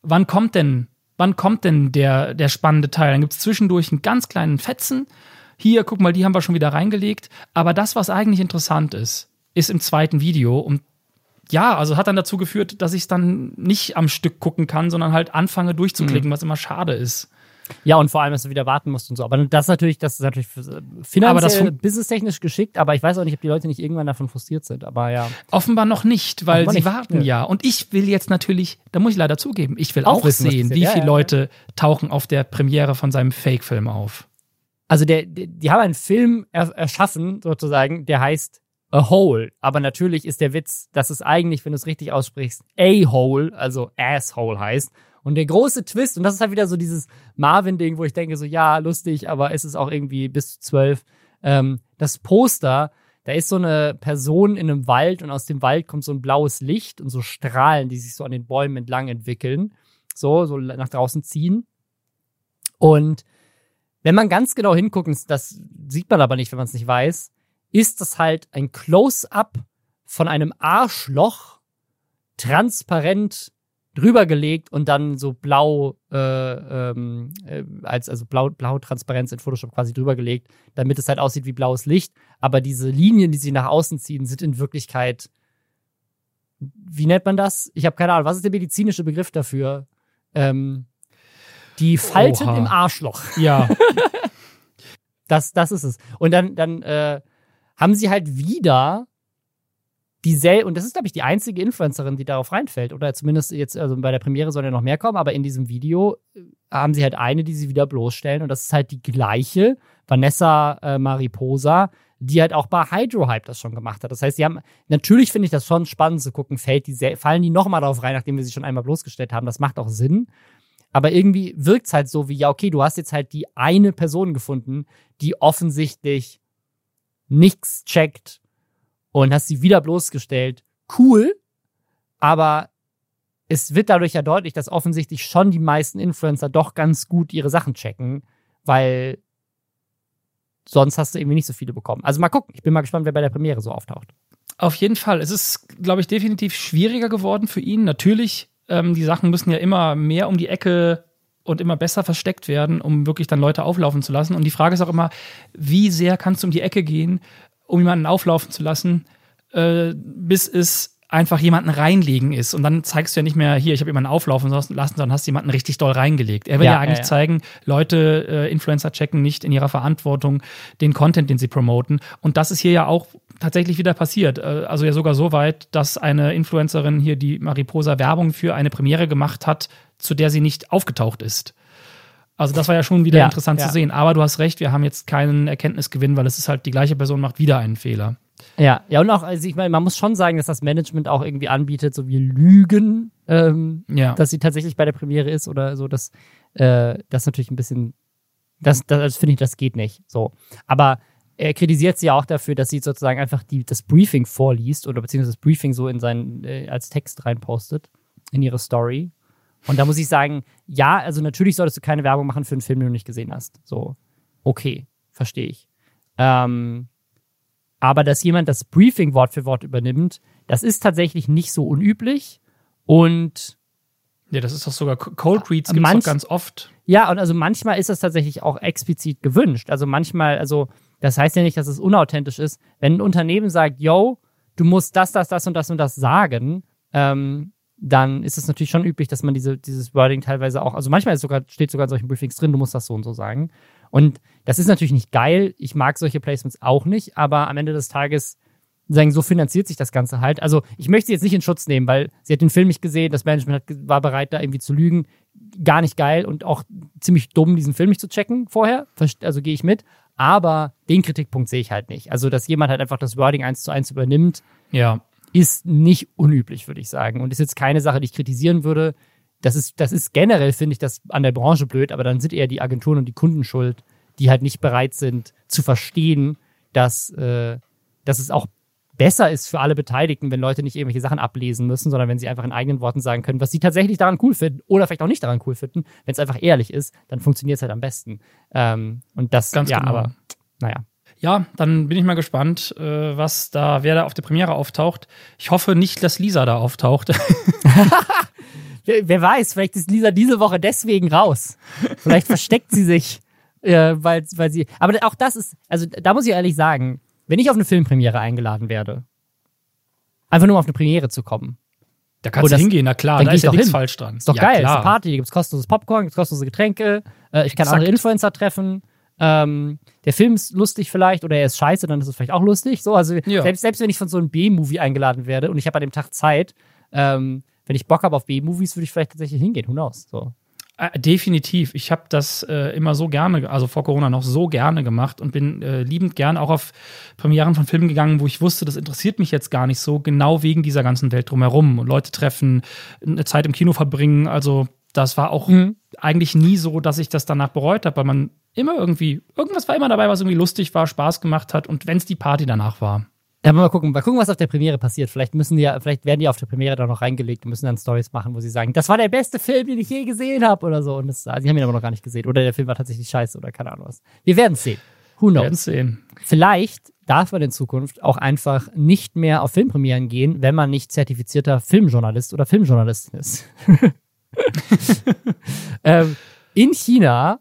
wann kommt denn, wann kommt denn der, der spannende Teil? Dann gibt es zwischendurch einen ganz kleinen Fetzen. Hier, guck mal, die haben wir schon wieder reingelegt. Aber das, was eigentlich interessant ist, ist im zweiten Video. Und ja, also hat dann dazu geführt, dass ich es dann nicht am Stück gucken kann, sondern halt anfange durchzuklicken, mhm. was immer schade ist. Ja, und vor allem, dass du wieder warten musst und so. Aber das ist natürlich, das ist natürlich finanziell, businesstechnisch geschickt, aber ich weiß auch nicht, ob die Leute nicht irgendwann davon frustriert sind. Aber ja. Offenbar noch nicht, weil Offenbar sie nicht. warten ja. ja. Und ich will jetzt natürlich, da muss ich leider zugeben, ich will auch, auch wissen, sehen, wie ja, viele ja, Leute tauchen auf der Premiere von seinem Fake-Film auf. Also der, die, die haben einen Film erschaffen, sozusagen, der heißt A Hole. Aber natürlich ist der Witz, dass es eigentlich, wenn du es richtig aussprichst, A Hole, also Asshole heißt. Und der große Twist, und das ist halt wieder so dieses Marvin-Ding, wo ich denke, so, ja, lustig, aber es ist auch irgendwie bis zu zwölf. Ähm, das Poster, da ist so eine Person in einem Wald und aus dem Wald kommt so ein blaues Licht und so Strahlen, die sich so an den Bäumen entlang entwickeln. So, so nach draußen ziehen. Und wenn man ganz genau hinguckt, das sieht man aber nicht, wenn man es nicht weiß, ist das halt ein Close-up von einem Arschloch transparent drüber gelegt und dann so blau äh, ähm, äh, als also blau blau Transparenz in Photoshop quasi drüber gelegt, damit es halt aussieht wie blaues Licht. Aber diese Linien, die sie nach außen ziehen, sind in Wirklichkeit wie nennt man das? Ich habe keine Ahnung. Was ist der medizinische Begriff dafür? Ähm, die Falten Oha. im Arschloch. Ja. das, das ist es. Und dann, dann äh, haben sie halt wieder dieselbe, und das ist, glaube ich, die einzige Influencerin, die darauf reinfällt. Oder zumindest jetzt, also bei der Premiere sollen ja noch mehr kommen, aber in diesem Video äh, haben sie halt eine, die sie wieder bloßstellen. Und das ist halt die gleiche, Vanessa äh, Mariposa, die halt auch bei Hydrohype das schon gemacht hat. Das heißt, sie haben, natürlich finde ich das schon spannend zu gucken, fällt die, fallen die nochmal darauf rein, nachdem wir sie schon einmal bloßgestellt haben. Das macht auch Sinn. Aber irgendwie wirkt es halt so wie, ja, okay, du hast jetzt halt die eine Person gefunden, die offensichtlich nichts checkt und hast sie wieder bloßgestellt. Cool, aber es wird dadurch ja deutlich, dass offensichtlich schon die meisten Influencer doch ganz gut ihre Sachen checken, weil sonst hast du irgendwie nicht so viele bekommen. Also mal gucken, ich bin mal gespannt, wer bei der Premiere so auftaucht. Auf jeden Fall. Es ist, glaube ich, definitiv schwieriger geworden für ihn. Natürlich, ähm, die Sachen müssen ja immer mehr um die Ecke und immer besser versteckt werden, um wirklich dann Leute auflaufen zu lassen. Und die Frage ist auch immer, wie sehr kannst du um die Ecke gehen, um jemanden auflaufen zu lassen, äh, bis es einfach jemanden reinlegen ist. Und dann zeigst du ja nicht mehr, hier, ich habe jemanden auflaufen lassen, sondern hast jemanden richtig doll reingelegt. Er will ja, ja eigentlich ja, ja. zeigen, Leute, äh, Influencer checken nicht in ihrer Verantwortung den Content, den sie promoten. Und das ist hier ja auch tatsächlich wieder passiert. Äh, also ja sogar so weit, dass eine Influencerin hier die Mariposa Werbung für eine Premiere gemacht hat, zu der sie nicht aufgetaucht ist. Also das war ja schon wieder interessant zu sehen. Aber du hast recht, wir haben jetzt keinen Erkenntnisgewinn, weil es ist halt die gleiche Person macht wieder einen Fehler. Ja, ja und auch, also ich meine, man muss schon sagen, dass das Management auch irgendwie anbietet, so wie Lügen, ähm, ja. dass sie tatsächlich bei der Premiere ist oder so, dass äh, das natürlich ein bisschen, das, das, das finde ich, das geht nicht. So, aber er kritisiert sie auch dafür, dass sie sozusagen einfach die, das Briefing vorliest oder beziehungsweise das Briefing so in seinen äh, als Text reinpostet in ihre Story und da muss ich sagen, ja, also natürlich solltest du keine Werbung machen für einen Film, den du nicht gesehen hast. So, okay, verstehe ich. Ähm, aber dass jemand das Briefing Wort für Wort übernimmt, das ist tatsächlich nicht so unüblich. Und ja, das ist doch sogar Cold Reads gibt es ganz oft. Ja, und also manchmal ist das tatsächlich auch explizit gewünscht. Also manchmal, also das heißt ja nicht, dass es unauthentisch ist. Wenn ein Unternehmen sagt, yo, du musst das, das, das und das und das sagen, ähm, dann ist es natürlich schon üblich, dass man diese, dieses Wording teilweise auch, also manchmal sogar, steht sogar in solchen Briefings drin, du musst das so und so sagen. Und das ist natürlich nicht geil. Ich mag solche Placements auch nicht, aber am Ende des Tages sagen, so finanziert sich das Ganze halt. Also ich möchte sie jetzt nicht in Schutz nehmen, weil sie hat den Film nicht gesehen, das Management hat, war bereit, da irgendwie zu lügen. Gar nicht geil und auch ziemlich dumm, diesen Film nicht zu checken vorher. Also gehe ich mit. Aber den Kritikpunkt sehe ich halt nicht. Also, dass jemand halt einfach das Wording eins zu eins übernimmt, ja. ist nicht unüblich, würde ich sagen. Und ist jetzt keine Sache, die ich kritisieren würde. Das ist, das ist generell, finde ich, das an der Branche blöd, aber dann sind eher die Agenturen und die Kunden schuld, die halt nicht bereit sind zu verstehen, dass, äh, dass es auch besser ist für alle Beteiligten, wenn Leute nicht irgendwelche Sachen ablesen müssen, sondern wenn sie einfach in eigenen Worten sagen können, was sie tatsächlich daran cool finden oder vielleicht auch nicht daran cool finden. Wenn es einfach ehrlich ist, dann funktioniert es halt am besten. Ähm, und das, Ganz ja, genau. aber naja. Ja, dann bin ich mal gespannt, äh, was da, wer da auf der Premiere auftaucht. Ich hoffe nicht, dass Lisa da auftaucht. wer, weiß, vielleicht ist Lisa diese Woche deswegen raus. Vielleicht versteckt sie sich, äh, weil, weil sie. Aber auch das ist, also da muss ich ehrlich sagen, wenn ich auf eine Filmpremiere eingeladen werde, einfach nur um auf eine Premiere zu kommen. Da kannst du hingehen, na klar, da ist ja nichts hin. falsch dran. Ist doch ja, geil, klar. ist eine Party, da gibt's kostenloses Popcorn, gibt's kostenlose Getränke, äh, ich kann Exakt. andere Influencer treffen. Ähm, der Film ist lustig vielleicht oder er ist scheiße, dann ist es vielleicht auch lustig. So, also ja. selbst, selbst wenn ich von so einem B-Movie eingeladen werde und ich habe an dem Tag Zeit, ähm, wenn ich Bock habe auf B-Movies, würde ich vielleicht tatsächlich hingehen. Who knows? So. Äh, definitiv. Ich habe das äh, immer so gerne, also vor Corona noch so gerne gemacht und bin äh, liebend gern auch auf Premieren von Filmen gegangen, wo ich wusste, das interessiert mich jetzt gar nicht so, genau wegen dieser ganzen Welt drumherum und Leute treffen, eine Zeit im Kino verbringen. Also das war auch mhm. eigentlich nie so, dass ich das danach bereut habe, weil man immer irgendwie, irgendwas war immer dabei, was irgendwie lustig war, Spaß gemacht hat und wenn es die Party danach war. Ja, mal gucken, mal gucken, was auf der Premiere passiert. Vielleicht müssen die ja, vielleicht werden die auf der Premiere da noch reingelegt und müssen dann Stories machen, wo sie sagen, das war der beste Film, den ich je gesehen habe oder so. Und das, also, sie haben ihn aber noch gar nicht gesehen. Oder der Film war tatsächlich scheiße oder keine Ahnung was. Wir werden es sehen. Who knows? Wir sehen. Vielleicht darf man in Zukunft auch einfach nicht mehr auf Filmpremieren gehen, wenn man nicht zertifizierter Filmjournalist oder Filmjournalistin ist. ähm, in China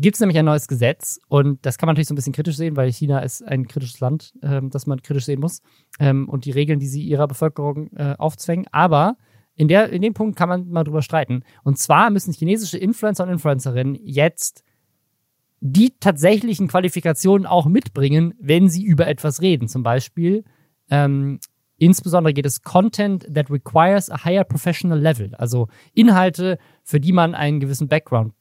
gibt es nämlich ein neues Gesetz und das kann man natürlich so ein bisschen kritisch sehen, weil China ist ein kritisches Land, ähm, das man kritisch sehen muss ähm, und die Regeln, die sie ihrer Bevölkerung äh, aufzwängen. Aber in, der, in dem Punkt kann man mal drüber streiten. Und zwar müssen chinesische Influencer und Influencerinnen jetzt die tatsächlichen Qualifikationen auch mitbringen, wenn sie über etwas reden. Zum Beispiel ähm, Insbesondere geht es Content that requires a higher professional level, also Inhalte, für die man einen gewissen Background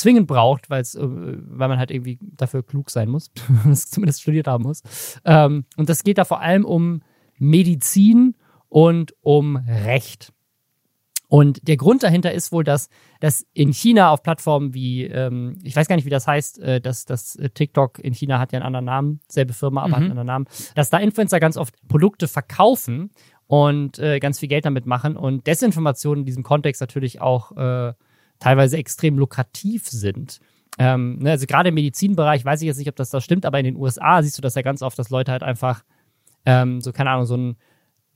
zwingend braucht, weil es, äh, weil man halt irgendwie dafür klug sein muss, zumindest studiert haben muss. Ähm, und das geht da vor allem um Medizin und um Recht. Und der Grund dahinter ist wohl, dass, dass in China auf Plattformen wie, ähm, ich weiß gar nicht, wie das heißt, äh, dass das äh, TikTok in China hat ja einen anderen Namen, selbe Firma, aber mhm. hat einen anderen Namen, dass da Influencer ganz oft Produkte verkaufen und äh, ganz viel Geld damit machen und Desinformation in diesem Kontext natürlich auch äh, teilweise extrem lukrativ sind. Ähm, ne, also gerade im Medizinbereich weiß ich jetzt nicht, ob das da stimmt, aber in den USA siehst du das ja ganz oft, dass Leute halt einfach ähm, so, keine Ahnung, so ein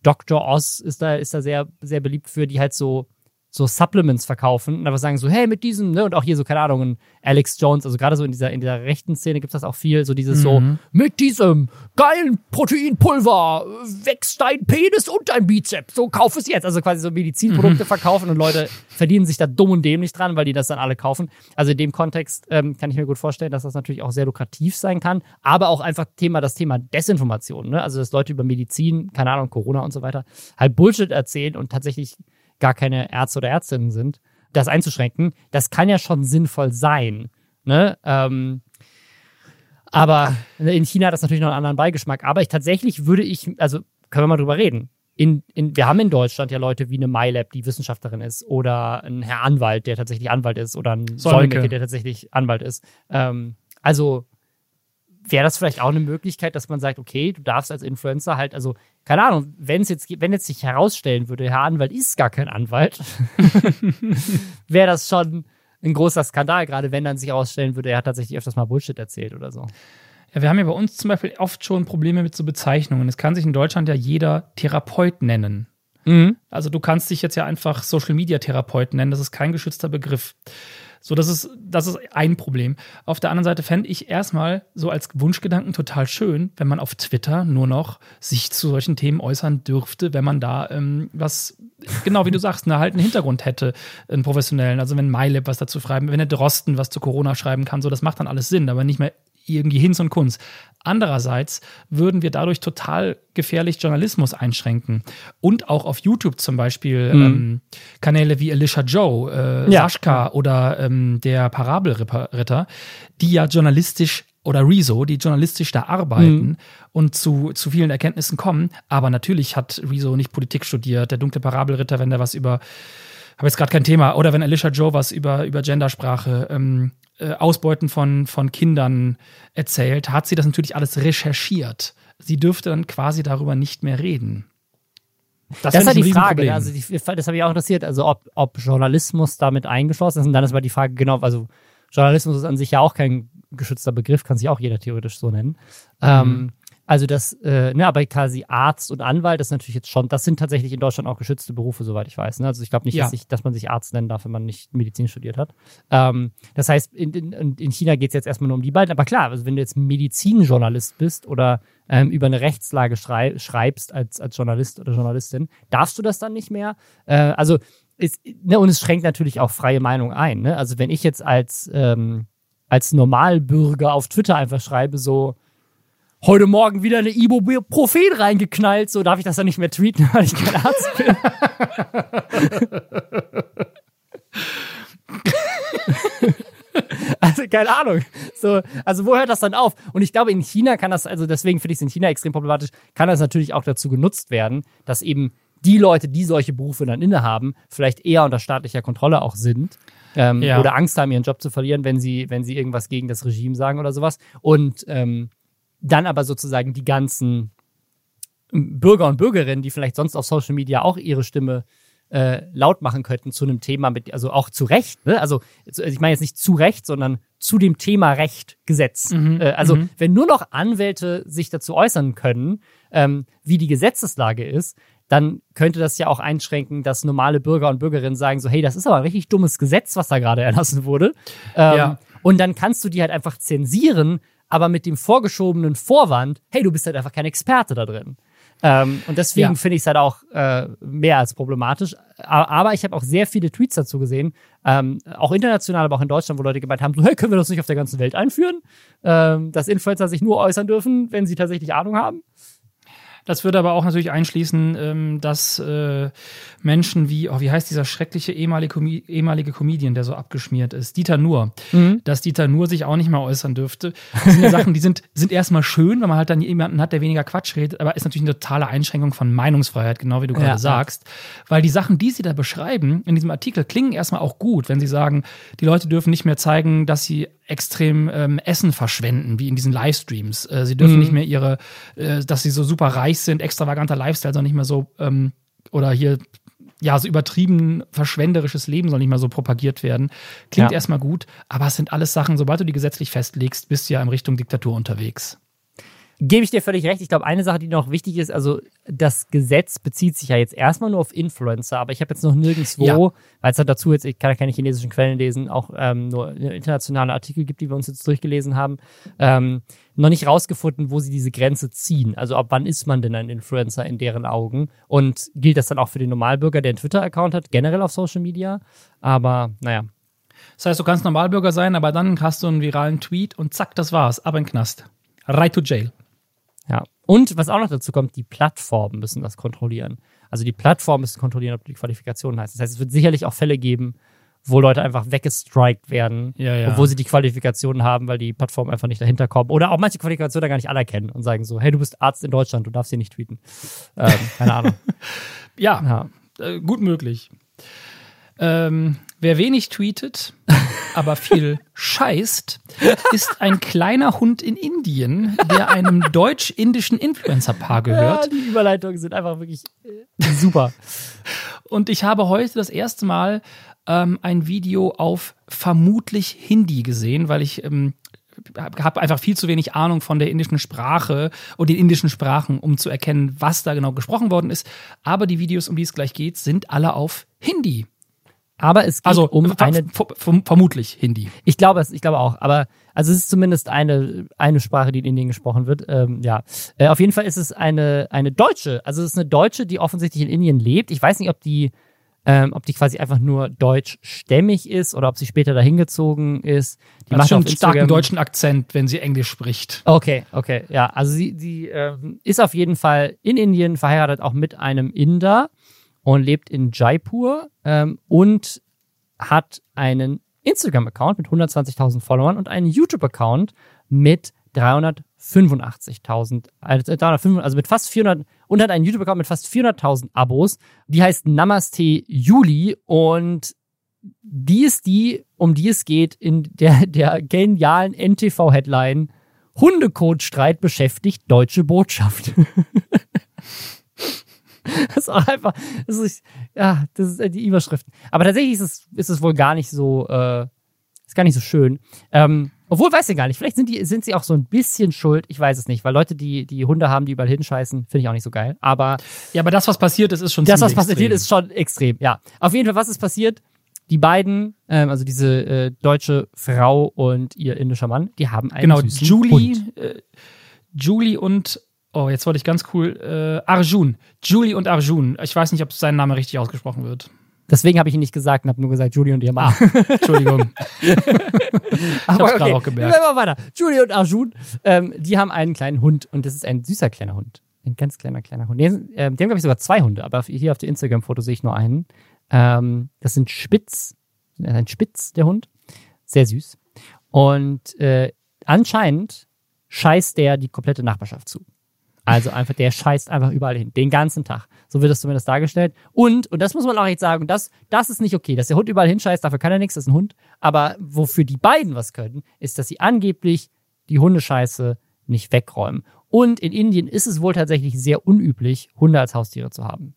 Dr. Oz ist da, ist da sehr, sehr beliebt für, die halt so so Supplements verkaufen und einfach sagen so, hey, mit diesem, ne, und auch hier so, keine Ahnung, Alex Jones, also gerade so in dieser, in dieser rechten Szene gibt es das auch viel, so dieses mhm. so, mit diesem geilen Proteinpulver wächst dein Penis und dein Bizeps, so kauf es jetzt. Also quasi so Medizinprodukte mhm. verkaufen und Leute verdienen sich da dumm und dämlich dran, weil die das dann alle kaufen. Also in dem Kontext ähm, kann ich mir gut vorstellen, dass das natürlich auch sehr lukrativ sein kann, aber auch einfach Thema, das Thema Desinformation, ne, also dass Leute über Medizin, keine Ahnung, Corona und so weiter, halt Bullshit erzählen und tatsächlich gar keine Ärzte oder Ärztinnen sind, das einzuschränken, das kann ja schon sinnvoll sein. Ne? Ähm, aber in China hat das natürlich noch einen anderen Beigeschmack. Aber ich tatsächlich würde ich, also können wir mal drüber reden. In, in, wir haben in Deutschland ja Leute wie eine MyLab, die Wissenschaftlerin ist, oder ein Herr Anwalt, der tatsächlich Anwalt ist, oder ein Solmecke, der tatsächlich Anwalt ist. Ähm, also wäre das vielleicht auch eine Möglichkeit, dass man sagt, okay, du darfst als Influencer halt, also keine Ahnung, wenn es jetzt, wenn jetzt sich herausstellen würde, Herr Anwalt ist gar kein Anwalt, wäre das schon ein großer Skandal, gerade wenn dann sich herausstellen würde, er hat tatsächlich öfters mal Bullshit erzählt oder so. Ja, wir haben ja bei uns zum Beispiel oft schon Probleme mit so Bezeichnungen. Es kann sich in Deutschland ja jeder Therapeut nennen. Mhm. Also du kannst dich jetzt ja einfach Social Media Therapeut nennen, das ist kein geschützter Begriff. So, das ist, das ist ein Problem. Auf der anderen Seite fände ich erstmal so als Wunschgedanken total schön, wenn man auf Twitter nur noch sich zu solchen Themen äußern dürfte, wenn man da ähm, was, genau wie du sagst, ne, halt einen Hintergrund hätte, einen professionellen. Also wenn MyLab was dazu schreiben, wenn der Drosten was zu Corona schreiben kann, so, das macht dann alles Sinn, aber nicht mehr irgendwie Hinz und Kunz. Andererseits würden wir dadurch total gefährlich Journalismus einschränken. Und auch auf YouTube zum Beispiel mhm. ähm, Kanäle wie Alicia Joe, äh, ja. Sascha oder ähm, der Parabelritter, die ja journalistisch oder Rezo, die journalistisch da arbeiten mhm. und zu, zu vielen Erkenntnissen kommen. Aber natürlich hat Rezo nicht Politik studiert. Der dunkle Parabelritter, wenn der was über, habe jetzt gerade kein Thema, oder wenn Alicia Joe was über, über Gendersprache ähm, äh, Ausbeuten von, von Kindern erzählt, hat sie das natürlich alles recherchiert. Sie dürfte dann quasi darüber nicht mehr reden. Das, das ist halt die Frage, also die, das habe ich auch interessiert, also ob, ob Journalismus damit eingeschlossen ist. Und dann ist aber die Frage, genau, also Journalismus ist an sich ja auch kein geschützter Begriff, kann sich auch jeder theoretisch so nennen. Mhm. Ähm, also das, äh, ne, aber quasi Arzt und Anwalt ist natürlich jetzt schon, das sind tatsächlich in Deutschland auch geschützte Berufe, soweit ich weiß. Ne? Also ich glaube nicht, ja. dass, ich, dass, man sich Arzt nennen darf, wenn man nicht Medizin studiert hat. Ähm, das heißt, in, in, in China geht es jetzt erstmal nur um die beiden. Aber klar, also wenn du jetzt Medizinjournalist bist oder ähm, über eine Rechtslage schrei schreibst als, als Journalist oder Journalistin, darfst du das dann nicht mehr? Äh, also ist, ne, und es schränkt natürlich auch freie Meinung ein. Ne? Also wenn ich jetzt als, ähm, als Normalbürger auf Twitter einfach schreibe, so, heute Morgen wieder eine Ibuprofen reingeknallt, so darf ich das dann nicht mehr tweeten, weil ich kein Arzt bin. also keine Ahnung. So, also wo hört das dann auf? Und ich glaube, in China kann das, also deswegen finde ich es in China extrem problematisch, kann das natürlich auch dazu genutzt werden, dass eben die Leute, die solche Berufe dann innehaben, vielleicht eher unter staatlicher Kontrolle auch sind. Ähm, ja. Oder Angst haben, ihren Job zu verlieren, wenn sie, wenn sie irgendwas gegen das Regime sagen oder sowas. Und ähm, dann aber sozusagen die ganzen Bürger und Bürgerinnen, die vielleicht sonst auf Social Media auch ihre Stimme äh, laut machen könnten zu einem Thema mit, also auch zu Recht, ne? Also ich meine jetzt nicht zu Recht, sondern zu dem Thema Recht, Gesetz. Mhm. Äh, also mhm. wenn nur noch Anwälte sich dazu äußern können, ähm, wie die Gesetzeslage ist, dann könnte das ja auch einschränken, dass normale Bürger und Bürgerinnen sagen so, hey, das ist aber ein richtig dummes Gesetz, was da gerade erlassen wurde. Ähm, ja. Und dann kannst du die halt einfach zensieren, aber mit dem vorgeschobenen Vorwand, hey, du bist halt einfach kein Experte da drin. Ähm, und deswegen ja. finde ich es halt auch äh, mehr als problematisch. Aber ich habe auch sehr viele Tweets dazu gesehen, ähm, auch international, aber auch in Deutschland, wo Leute gemeint haben, so, hey, können wir das nicht auf der ganzen Welt einführen? Ähm, dass Influencer sich nur äußern dürfen, wenn sie tatsächlich Ahnung haben. Das würde aber auch natürlich einschließen, ähm, dass äh, Menschen wie, oh, wie heißt dieser schreckliche ehemalige, Com ehemalige Comedian, der so abgeschmiert ist, Dieter Nuhr, mhm. dass Dieter Nuhr sich auch nicht mehr äußern dürfte. Das sind ja Sachen, die sind, sind erstmal schön, weil man halt dann jemanden hat, der weniger Quatsch redet, aber ist natürlich eine totale Einschränkung von Meinungsfreiheit, genau wie du gerade ja, sagst. Weil die Sachen, die sie da beschreiben in diesem Artikel, klingen erstmal auch gut, wenn sie sagen, die Leute dürfen nicht mehr zeigen, dass sie extrem ähm, Essen verschwenden, wie in diesen Livestreams. Äh, sie dürfen mhm. nicht mehr ihre, äh, dass sie so super reich sind, extravaganter Lifestyle soll nicht mehr so, ähm, oder hier, ja, so übertrieben verschwenderisches Leben soll nicht mehr so propagiert werden. Klingt ja. erstmal gut, aber es sind alles Sachen, sobald du die gesetzlich festlegst, bist du ja in Richtung Diktatur unterwegs. Gebe ich dir völlig recht. Ich glaube, eine Sache, die noch wichtig ist, also das Gesetz bezieht sich ja jetzt erstmal nur auf Influencer, aber ich habe jetzt noch nirgendwo, ja. weil es halt dazu jetzt, ich kann ja keine chinesischen Quellen lesen, auch ähm, nur internationale Artikel gibt, die wir uns jetzt durchgelesen haben, ähm, noch nicht rausgefunden, wo sie diese Grenze ziehen. Also ab wann ist man denn ein Influencer in deren Augen? Und gilt das dann auch für den Normalbürger, der einen Twitter-Account hat, generell auf Social Media? Aber naja. Das heißt, du kannst Normalbürger sein, aber dann hast du einen viralen Tweet und zack, das war's. Ab in den Knast. Right to jail. Ja. Und was auch noch dazu kommt, die Plattformen müssen das kontrollieren. Also die Plattformen müssen kontrollieren, ob die Qualifikation heißt. Das heißt, es wird sicherlich auch Fälle geben, wo Leute einfach weggestrikt werden, ja, ja. obwohl sie die Qualifikationen haben, weil die Plattformen einfach nicht dahinter kommen. Oder auch manche Qualifikationen da gar nicht anerkennen und sagen so, hey, du bist Arzt in Deutschland, du darfst hier nicht tweeten. Ähm, keine Ahnung. ja, ja. Äh, gut möglich. Ähm, wer wenig tweetet, aber viel scheißt, ist ein kleiner Hund in Indien, der einem deutsch-indischen Influencer-Paar gehört. Ja, die Überleitungen sind einfach wirklich äh, super. Und ich habe heute das erste Mal ähm, ein Video auf vermutlich Hindi gesehen, weil ich ähm, habe einfach viel zu wenig Ahnung von der indischen Sprache und den indischen Sprachen, um zu erkennen, was da genau gesprochen worden ist. Aber die Videos, um die es gleich geht, sind alle auf Hindi. Aber es geht also, um eine. Vermutlich Hindi. Ich glaube es, ich glaube auch. Aber also es ist zumindest eine, eine Sprache, die in Indien gesprochen wird. Ähm, ja. Äh, auf jeden Fall ist es eine, eine Deutsche. Also es ist eine Deutsche, die offensichtlich in Indien lebt. Ich weiß nicht, ob die ähm, ob die quasi einfach nur deutschstämmig ist oder ob sie später dahin gezogen ist. Die Hat macht schon einen starken deutschen Akzent, wenn sie Englisch spricht. Okay, okay, ja. Also sie, sie ähm, ist auf jeden Fall in Indien verheiratet, auch mit einem Inder und lebt in Jaipur ähm, und hat einen Instagram-Account mit 120.000 Followern und einen YouTube-Account mit 385.000, also, 305 also mit fast 400 und hat einen YouTube-Account mit fast 400.000 Abos. Die heißt Namaste Juli und die ist die, um die es geht in der, der genialen NTV-Headline Hundekotstreit beschäftigt deutsche Botschaft. das ist auch einfach, das ist, ja, das ist äh, die Überschriften. Aber tatsächlich ist es, ist es wohl gar nicht so, äh, ist gar nicht so schön. Ähm, obwohl, weiß ich gar nicht, vielleicht sind, die, sind sie auch so ein bisschen schuld, ich weiß es nicht, weil Leute, die, die Hunde haben, die überall hinscheißen, finde ich auch nicht so geil. Aber Ja, aber das, was passiert ist, ist schon das, was passiert, extrem. ist schon extrem, ja. Auf jeden Fall, was ist passiert? Die beiden, ähm, also diese äh, deutsche Frau und ihr indischer Mann, die haben einen Genau, Julie, äh, Julie und, oh, jetzt wollte ich ganz cool, äh, Arjun. Julie und Arjun. Ich weiß nicht, ob sein Name richtig ausgesprochen wird. Deswegen habe ich ihn nicht gesagt und habe nur gesagt Julie und ihr Mann. Entschuldigung. Aber hab's gerade auch gemerkt. Wir weiter. Julie und Arjun, ähm, die haben einen kleinen Hund und das ist ein süßer kleiner Hund. Ein ganz kleiner, kleiner Hund. Die, sind, ähm, die haben, glaube ich, sogar zwei Hunde, aber hier auf dem Instagram-Foto sehe ich nur einen. Ähm, das sind Spitz, das ist ein Spitz, der Hund. Sehr süß. Und äh, anscheinend scheißt der die komplette Nachbarschaft zu. Also einfach, der scheißt einfach überall hin, den ganzen Tag. So wird es zumindest dargestellt. Und, und das muss man auch echt sagen, das, das ist nicht okay, dass der Hund überall hinscheißt, dafür kann er nichts, das ist ein Hund. Aber wofür die beiden was können, ist, dass sie angeblich die Hundescheiße nicht wegräumen. Und in Indien ist es wohl tatsächlich sehr unüblich, Hunde als Haustiere zu haben.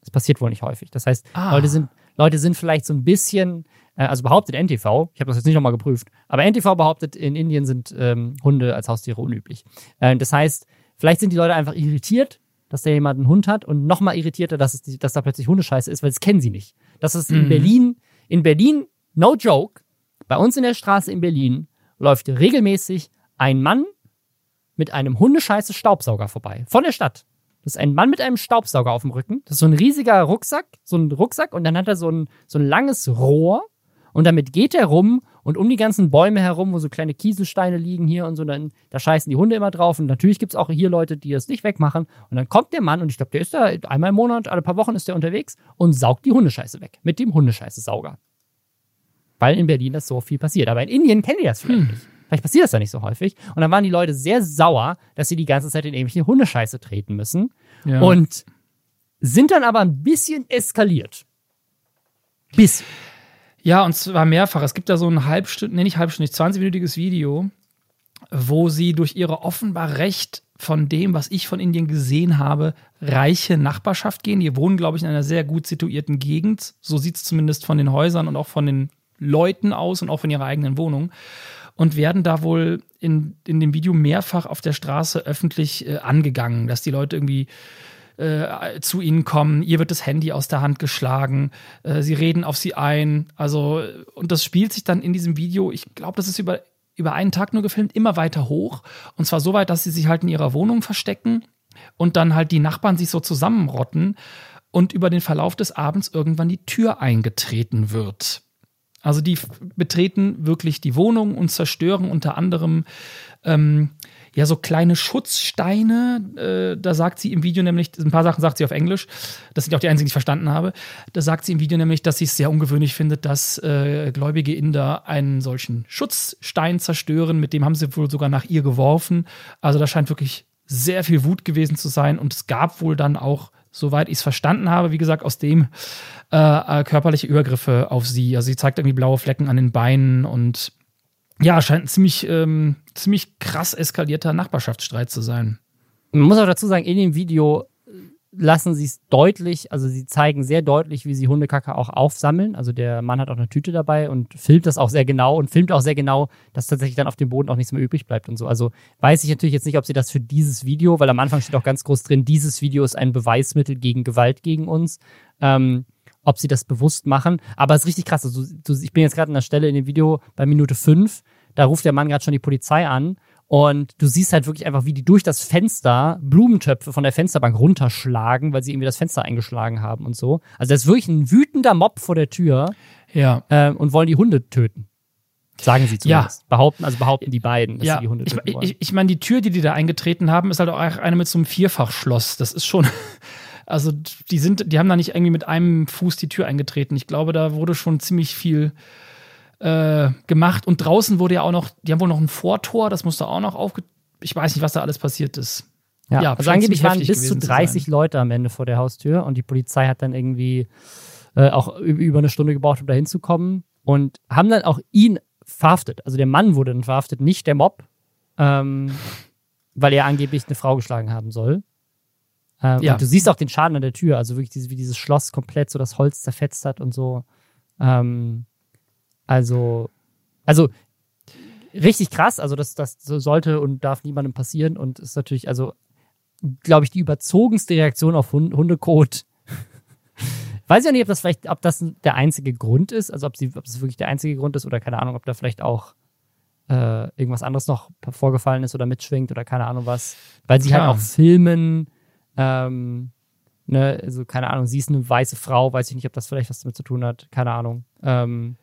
Das passiert wohl nicht häufig. Das heißt, Ah. Leute, sind, Leute sind vielleicht so ein bisschen, äh, also behauptet NTV, ich habe das jetzt nicht nochmal geprüft, aber NTV behauptet, in Indien sind ähm, Hunde als Haustiere unüblich. Äh, das heißt, vielleicht sind die Leute einfach irritiert, dass da jemand einen Hund hat und nochmal irritierter, dass, es, die- dass da plötzlich Hundescheiße ist, weil das kennen sie nicht. Das ist in Mhm. Berlin, in Berlin, no joke, bei uns in der Straße in Berlin läuft regelmäßig ein Mann mit einem Hundescheiße Staubsauger vorbei. Von der Stadt. Das ist ein Mann mit einem Staubsauger auf dem Rücken. Das ist so ein riesiger Rucksack, so ein Rucksack und dann hat er so ein, so ein langes Rohr und damit geht er rum und um die ganzen Bäume herum, wo so kleine Kieselsteine liegen hier und so, dann, da scheißen die Hunde immer drauf und natürlich gibt's auch hier Leute, die das nicht wegmachen und dann kommt der Mann und ich glaube, der ist da einmal im Monat, alle paar Wochen ist der unterwegs und saugt die Hundescheiße weg mit dem Hundescheiße-Sauger. Weil in Berlin das so viel passiert. Aber in Indien kennen die das vielleicht nicht. Vielleicht passiert das ja nicht so häufig. Und dann waren die Leute sehr sauer, dass sie die ganze Zeit in irgendwelche Hundescheiße treten müssen. Ja. Und sind dann aber ein bisschen eskaliert. Bisschen. Ja, und zwar mehrfach. Es gibt da so ein halbstündig, nee, nicht halbstündig, 20-minütiges Video, wo sie durch ihre offenbar recht von dem, was ich von Indien gesehen habe, reiche Nachbarschaft gehen. Die wohnen, glaube ich, in einer sehr gut situierten Gegend. So sieht es zumindest von den Häusern und auch von den Leuten aus und auch von ihrer eigenen Wohnung. Und werden da wohl in, in dem Video mehrfach auf der Straße öffentlich äh, angegangen, dass die Leute irgendwie äh, zu ihnen kommen, ihr wird das Handy aus der Hand geschlagen, äh, sie reden auf sie ein, also und das spielt sich dann in diesem Video, ich glaube, das ist über, über einen Tag nur gefilmt, immer weiter hoch. Und zwar so weit, dass sie sich halt in ihrer Wohnung verstecken und dann halt die Nachbarn sich so zusammenrotten und über den Verlauf des Abends irgendwann die Tür eingetreten wird. Also die betreten wirklich die Wohnung und zerstören unter anderem ähm, ja so kleine Schutzsteine. Äh, da sagt sie im Video nämlich, ein paar Sachen sagt sie auf Englisch, das sind auch die einzigen, die ich verstanden habe. Da sagt sie im Video nämlich, dass sie es sehr ungewöhnlich findet, dass äh, gläubige Inder einen solchen Schutzstein zerstören. Mit dem haben sie wohl sogar nach ihr geworfen. Also da scheint wirklich sehr viel Wut gewesen zu sein und es gab wohl dann auch soweit ich es verstanden habe, wie gesagt, aus dem äh, äh, körperliche Übergriffe auf sie. Also sie zeigt irgendwie blaue Flecken an den Beinen und ja, scheint ein ziemlich, ähm, ziemlich krass eskalierter Nachbarschaftsstreit zu sein. Man muss auch dazu sagen, in dem Video lassen sie es deutlich, also sie zeigen sehr deutlich, wie sie Hundekacke auch aufsammeln. Also der Mann hat auch eine Tüte dabei und filmt das auch sehr genau und filmt auch sehr genau, dass tatsächlich dann auf dem Boden auch nichts mehr übrig bleibt und so. Also weiß ich natürlich jetzt nicht, ob sie das für dieses Video, weil am Anfang steht auch ganz groß drin, dieses Video ist ein Beweismittel gegen Gewalt gegen uns. Ähm, ob sie das bewusst machen. Aber es ist richtig krass. Also, du, ich bin jetzt gerade an der Stelle in dem Video bei Minute 5, da ruft der Mann gerade schon die Polizei an Und du siehst halt wirklich einfach, wie die durch das Fenster Blumentöpfe von der Fensterbank runterschlagen, weil sie irgendwie das Fenster eingeschlagen haben und so. Also da ist wirklich ein wütender Mob vor der Tür Ja. äh, und wollen die Hunde töten. Sagen sie zumindest. Behaupten, also behaupten die beiden, dass ja. sie die Hunde ich töten wollen. ich, ich meine, die Tür, die die da eingetreten haben, ist halt auch eine mit so einem Vierfachschloss. Das ist schon. Also, die sind, die haben da nicht irgendwie mit einem Fuß die Tür eingetreten. Ich glaube, da wurde schon ziemlich viel äh, gemacht. Und draußen wurde ja auch noch, die haben wohl noch ein Vortor, das musste auch noch aufge. Ich weiß nicht, was da alles passiert ist. Ja, Ja, also angeblich waren bis zu gewesen zu 30 Leute am Ende vor der Haustür und die Polizei hat dann irgendwie äh, auch über eine Stunde gebraucht, um da hinzukommen und haben dann auch ihn verhaftet. Also der Mann wurde dann verhaftet, nicht der Mob, ähm, weil er angeblich eine Frau geschlagen haben soll. Ähm, Ja. Und du siehst auch den Schaden an der Tür, also wirklich dieses, wie dieses Schloss komplett so das Holz zerfetzt hat und so. Ähm, also, also richtig krass. Also das, das so sollte und darf niemandem passieren und ist natürlich, also glaube ich, die überzogenste Reaktion auf Hund Hundekot. Weiß ich auch nicht, ob das vielleicht, ob das der einzige Grund ist, also ob sie, ob es wirklich der einzige Grund ist oder keine Ahnung, ob da vielleicht auch äh, irgendwas anderes noch vorgefallen ist oder mitschwingt oder keine Ahnung was. Weil sie Klar. halt auch filmen, ähm, ne, also keine Ahnung, sie ist eine weiße Frau, weiß ich nicht, ob das vielleicht was damit zu tun hat, keine Ahnung. Ähm,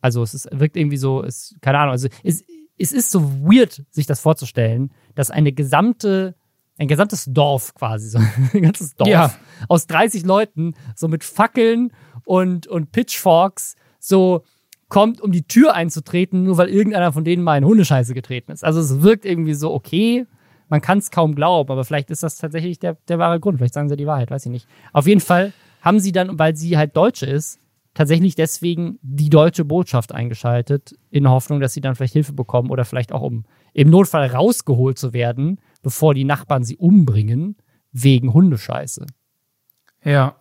also es ist, wirkt irgendwie so, es, keine Ahnung, also es, es ist so weird, sich das vorzustellen, dass eine gesamte, ein gesamtes Dorf quasi, so ein ganzes Dorf Ja. aus 30 Leuten, so mit Fackeln und, und Pitchforks, so kommt, um die Tür einzutreten, nur weil irgendeiner von denen mal in Hundescheiße getreten ist. Also es wirkt irgendwie so okay, man kann es kaum glauben, aber vielleicht ist das tatsächlich der, der wahre Grund. Vielleicht sagen sie die Wahrheit, weiß ich nicht. Auf jeden Fall haben sie dann, weil sie halt Deutsche ist, tatsächlich deswegen die deutsche Botschaft eingeschaltet, in Hoffnung, dass sie dann vielleicht Hilfe bekommen oder vielleicht auch um im Notfall rausgeholt zu werden, bevor die Nachbarn sie umbringen, wegen Hundescheiße. Ja.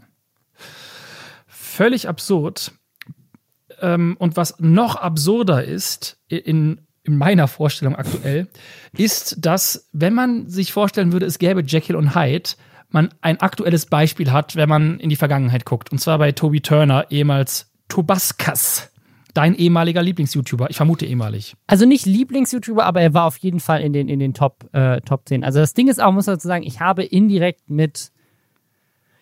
Völlig absurd. Ähm, und was noch absurder ist, in, in meiner Vorstellung aktuell, ist, dass, wenn man sich vorstellen würde, es gäbe Jekyll und Hyde, man ein aktuelles Beispiel hat, wenn man in die Vergangenheit guckt. Und zwar bei Toby Turner, ehemals Tobaskas. Dein ehemaliger Lieblings-YouTuber. Ich vermute ehemalig. Also nicht Lieblings-YouTuber, aber er war auf jeden Fall in den, in den Top, äh, Top 10. Also das Ding ist auch, muss man dazu sagen, ich habe indirekt mit,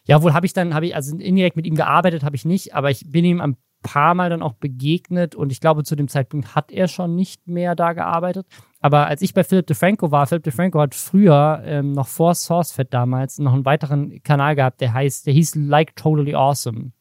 ja wohl habe ich dann, habe ich, also indirekt mit ihm gearbeitet, habe ich nicht, aber ich bin ihm ein paar Mal dann auch begegnet und ich glaube, zu dem Zeitpunkt hat er schon nicht mehr da gearbeitet. Aber als ich bei Philip DeFranco war, Philip DeFranco hat früher, ähm, noch vor SourceFed damals, noch einen weiteren Kanal gehabt, der heißt, der hieß Like Totally Awesome.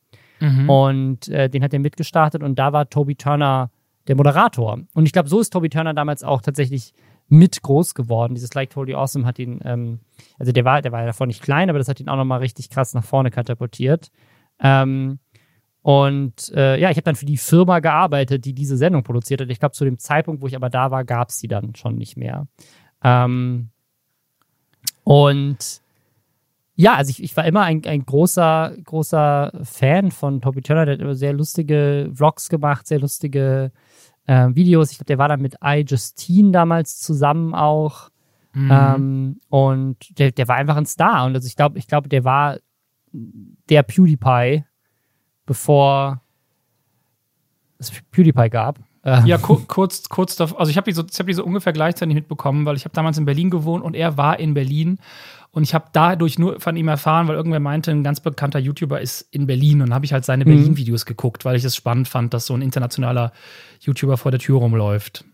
Und äh, den hat er mitgestartet und da war Toby Turner der Moderator. Und ich glaube, so ist Toby Turner damals auch tatsächlich mit groß geworden. Dieses Like Totally Awesome hat ihn, ähm, also der war, der war ja davor nicht klein, aber das hat ihn auch nochmal richtig krass nach vorne katapultiert. Ähm, und äh, ja, ich habe dann für die Firma gearbeitet, die diese Sendung produziert hat. Ich glaube, zu dem Zeitpunkt, wo ich aber da war, gab es sie dann schon nicht mehr. Ähm, und ja, also ich, ich war immer ein, ein großer, großer Fan von Toby Turner. Der hat immer sehr lustige Vlogs gemacht, sehr lustige äh, Videos. Ich glaube, der war dann mit iJustine damals zusammen auch. Ähm, und der, der war einfach ein Star. Und also ich glaube, ich glaube, der war der PewDiePie, bevor es PewDiePie gab. Äh, Ja, ku kurz, kurz davor. Also ich habe die, so, ich hab die so ungefähr gleichzeitig mitbekommen, weil ich habe damals in Berlin gewohnt und er war in Berlin. Und ich habe dadurch nur von ihm erfahren, weil irgendwer meinte, ein ganz bekannter YouTuber ist in Berlin. Und habe ich halt seine Berlin-Videos geguckt, weil ich es spannend fand, dass so ein internationaler YouTuber vor der Tür rumläuft.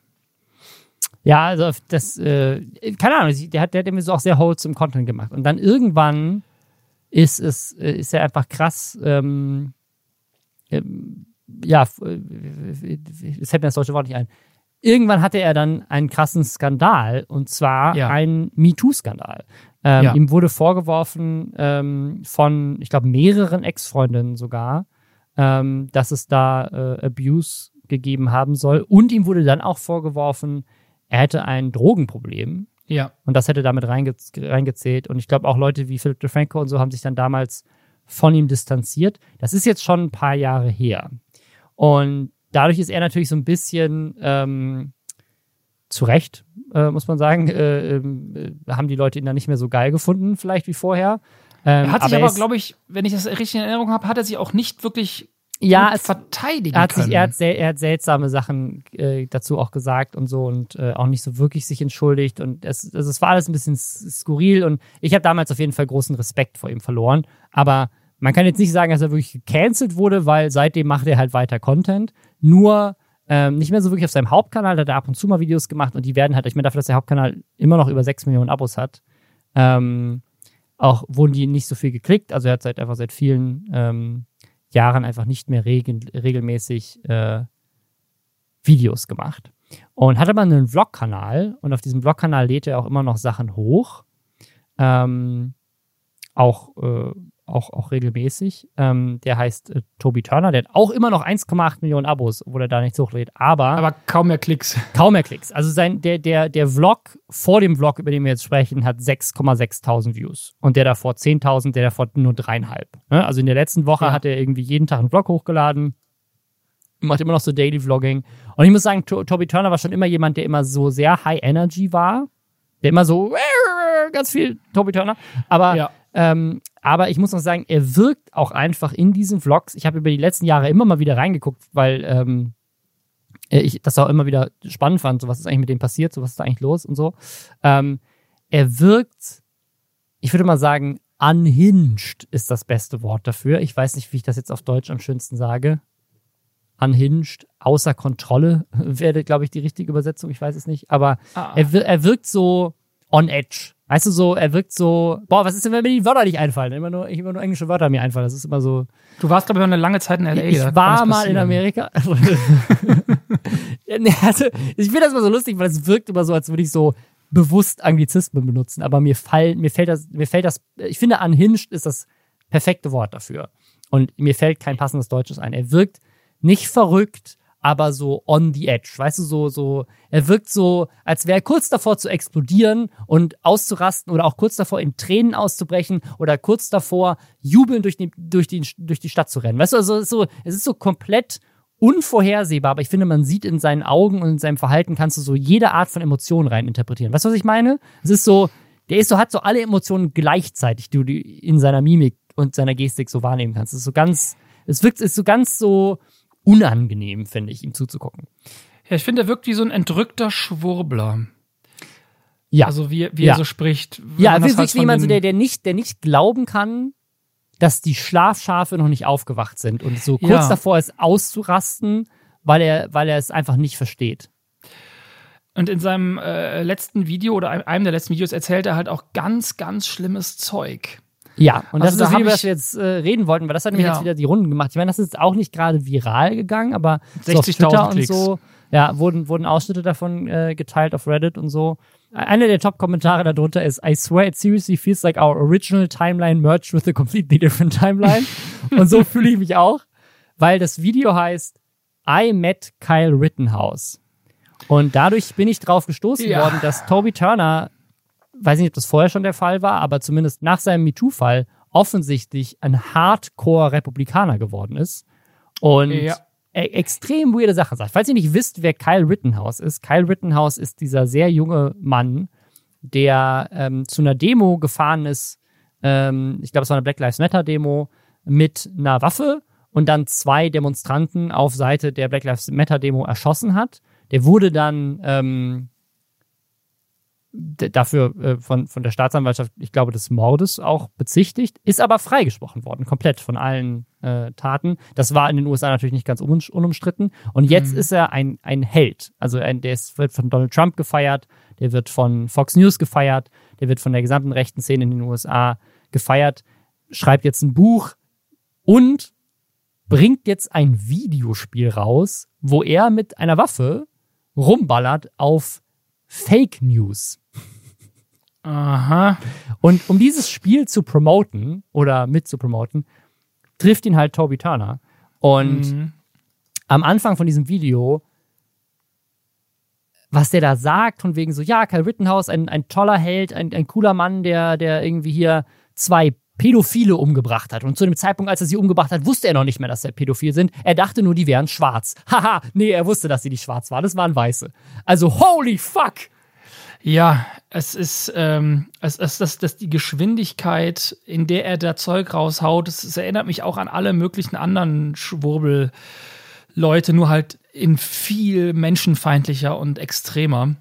Ja, also das, äh, keine Ahnung, der hat, der hat irgendwie so auch sehr wholesome Content gemacht. Und dann irgendwann ist es, äh, ist er einfach krass, ähm, ähm, ja, f- äh, es fällt mir das deutsche Wort nicht ein. Irgendwann hatte er dann einen krassen Skandal und zwar Ja. einen MeToo-Skandal. Ähm, Ja. Ihm wurde vorgeworfen ähm, von, ich glaube, mehreren Ex-Freundinnen sogar, ähm, dass es da äh, Abuse gegeben haben soll. Und ihm wurde dann auch vorgeworfen, er hätte ein Drogenproblem Ja. und das hätte damit reinge reingezählt. Und ich glaube auch Leute wie Philip DeFranco und so haben sich dann damals von ihm distanziert. Das ist jetzt schon ein paar Jahre her. Und dadurch ist er natürlich so ein bisschen ähm, zu Recht, äh, muss man sagen, äh, ähm, äh, haben die Leute ihn dann nicht mehr so geil gefunden, vielleicht wie vorher. Ähm, Er hat sich er aber, ist- glaube ich, wenn ich das richtig in Erinnerung habe, hat er sich auch nicht wirklich ja, es, verteidigen er hat, sich, können. er, hat sel, er hat seltsame Sachen äh, dazu auch gesagt und so und äh, auch nicht so wirklich sich entschuldigt und es, also es war alles ein bisschen skurril und ich habe damals auf jeden Fall großen Respekt vor ihm verloren. Aber man kann jetzt nicht sagen, dass er wirklich gecancelt wurde, weil seitdem macht er halt weiter Content. Nur ähm, nicht mehr so wirklich auf seinem Hauptkanal, da hat er ab und zu mal Videos gemacht und die werden halt, ich meine, dafür, dass der Hauptkanal immer noch über 6 Millionen Abos hat, ähm, auch wurden die nicht so viel geklickt. Also er hat seit einfach seit vielen ähm, Jahren einfach nicht mehr regel, regelmäßig äh, Videos gemacht. Und hat aber einen Vlog-Kanal und auf diesem Vlog-Kanal lädt er auch immer noch Sachen hoch. Ähm, auch, äh, auch, auch regelmäßig. Ähm, der heißt äh, Toby Turner, der hat auch immer noch 1,8 Millionen Abos, obwohl er da nichts hochlädt. Aber, aber kaum mehr Klicks. kaum mehr Klicks. Also sein, der, der, der Vlog vor dem Vlog, über den wir jetzt sprechen, hat 6,6.000 Views. Und der davor 10.000, der davor nur dreieinhalb. Ne? Also in der letzten Woche Ja. hat er irgendwie jeden Tag einen Vlog hochgeladen. Macht immer noch so Daily Vlogging. Und ich muss sagen, to Toby Turner war schon immer jemand, der immer so sehr High Energy war. Der immer so ganz viel Toby Turner. Aber Ja. ähm, aber ich muss noch sagen, er wirkt auch einfach in diesen Vlogs. Ich habe über die letzten Jahre immer mal wieder reingeguckt, weil ähm, äh, ich das auch immer wieder spannend fand, so was ist eigentlich mit dem passiert, so was ist da eigentlich los und so. Ähm, er wirkt, ich würde mal sagen, unhinged ist das beste Wort dafür. Ich weiß nicht, wie ich das jetzt auf Deutsch am schönsten sage. Unhinged, außer Kontrolle wäre, glaube ich, die richtige Übersetzung. Ich weiß es nicht. Aber Ah. er, wir- er wirkt so on edge. Weißt du, so, er wirkt so, boah, was ist denn, wenn mir die Wörter nicht einfallen? Immer nur, immer nur englische Wörter mir einfallen. Das ist immer so. Du warst, glaube ich, eine lange Zeit in L.A. Ich war mal in. Amerika. Also, ich finde das immer so lustig, weil es wirkt immer so, als würde ich so bewusst Anglizismen benutzen. Aber mir, fall, mir fällt das, mir fällt das, ich finde, unhinged ist das perfekte Wort dafür. Und mir fällt kein passendes Deutsches ein. Er wirkt nicht verrückt, aber so on the edge. Weißt du, so, so, er wirkt so, als wäre er kurz davor zu explodieren und auszurasten oder auch kurz davor in Tränen auszubrechen oder kurz davor jubelnd durch die, durch die, durch die Stadt zu rennen. Weißt du, also es ist so, es ist so komplett unvorhersehbar, aber ich finde, man sieht in seinen Augen und in seinem Verhalten kannst du so jede Art von Emotionen rein interpretieren. Weißt du, was ich meine? Es ist so, der ist so, hat so alle Emotionen gleichzeitig, die du in seiner Mimik und seiner Gestik so wahrnehmen kannst. Es ist so ganz, es wirkt, es ist so ganz so unangenehm, finde ich, ihm zuzugucken. Ja, ich finde, er wirkt wie so ein entrückter Schwurbler. Ja. Also wie, wie Ja. er so spricht. Ja, halt wie von jemand, so, der, der, nicht, der nicht glauben kann, dass die Schlafschafe noch nicht aufgewacht sind und so kurz Ja. davor ist auszurasten, weil er, weil er es einfach nicht versteht. Und in seinem äh, letzten Video oder einem der letzten Videos erzählt er halt auch ganz, ganz schlimmes Zeug. Ja, und das Also ist da das Video, über das wir jetzt äh, reden wollten, weil das hat nämlich Ja. jetzt wieder die Runden gemacht. Ich meine, das ist jetzt auch nicht gerade viral gegangen, aber so auf 60.000 Twitter und Klicks. so, ja, wurden, wurden Ausschnitte davon äh, geteilt auf Reddit und so. Einer der Top-Kommentare darunter ist, I swear it seriously feels like our original timeline merged with a completely different timeline. und so fühle ich mich auch, weil das Video heißt I met Kyle Rittenhouse. Und dadurch bin ich drauf gestoßen Ja. worden, dass Toby Turner weiß nicht, ob das vorher schon der Fall war, aber zumindest nach seinem MeToo-Fall offensichtlich ein Hardcore-Republikaner geworden ist und Ja. e extrem weirde Sachen sagt. Falls ihr nicht wisst, wer Kyle Rittenhouse ist, Kyle Rittenhouse ist dieser sehr junge Mann, der ähm, zu einer Demo gefahren ist, ähm, ich glaube, es war eine Black Lives Matter-Demo, mit einer Waffe und dann zwei Demonstranten auf Seite der Black Lives Matter-Demo erschossen hat. Der wurde dann ähm, dafür äh, von, von der Staatsanwaltschaft, ich glaube, des Mordes auch bezichtigt, ist aber freigesprochen worden, komplett von allen äh, Taten. Das war in den USA natürlich nicht ganz un unumstritten. Und jetzt ist er ein, ein Held. Also ein, der ist, wird von Donald Trump gefeiert, der wird von Fox News gefeiert, der wird von der gesamten rechten Szene in den USA gefeiert, schreibt jetzt ein Buch und bringt jetzt ein Videospiel raus, wo er mit einer Waffe rumballert auf Fake News. Aha. Und um dieses Spiel zu promoten oder mit zu promoten, trifft ihn halt Toby Turner. Und Mhm. am Anfang von diesem Video, was der da sagt, von wegen so, ja, Kyle Rittenhouse, ein, ein toller Held, ein, ein cooler Mann, der, der irgendwie hier zwei Pädophile umgebracht hat. Und zu dem Zeitpunkt, als er sie umgebracht hat, wusste er noch nicht mehr, dass sie pädophil sind. Er dachte nur, die wären schwarz. Haha, nee, er wusste, dass sie nicht schwarz waren. Das waren weiße. Also, holy fuck! Ja, es ist, ähm, es ist das, das die Geschwindigkeit, in der er da Zeug raushaut, es, es erinnert mich auch an alle möglichen anderen Schwurbel-Leute, nur halt in viel menschenfeindlicher und extremer.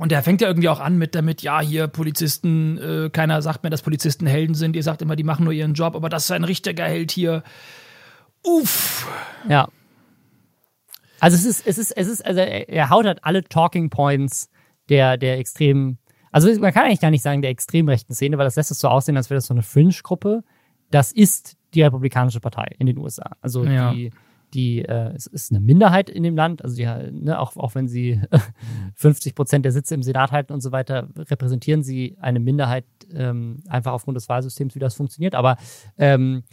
Und er fängt ja irgendwie auch an mit damit, ja, hier Polizisten, äh, keiner sagt mir, dass Polizisten Helden sind. Ihr sagt immer, die machen nur ihren Job, aber das ist ein richtiger Held hier. Uff. Ja. Also es ist, es ist, es ist, also er haut halt alle Talking Points der, der extremen, also man kann eigentlich gar nicht sagen der extrem rechten Szene, weil das lässt es so aussehen, als wäre das so eine Fringe-Gruppe. Das ist die Republikanische Partei in den USA. Also ja. die, die äh, es ist eine Minderheit in dem Land, also die, ne, auch, auch wenn sie 50 Prozent der Sitze im Senat halten und so weiter, repräsentieren sie eine Minderheit ähm, einfach aufgrund des Wahlsystems, wie das funktioniert. Aber ähm,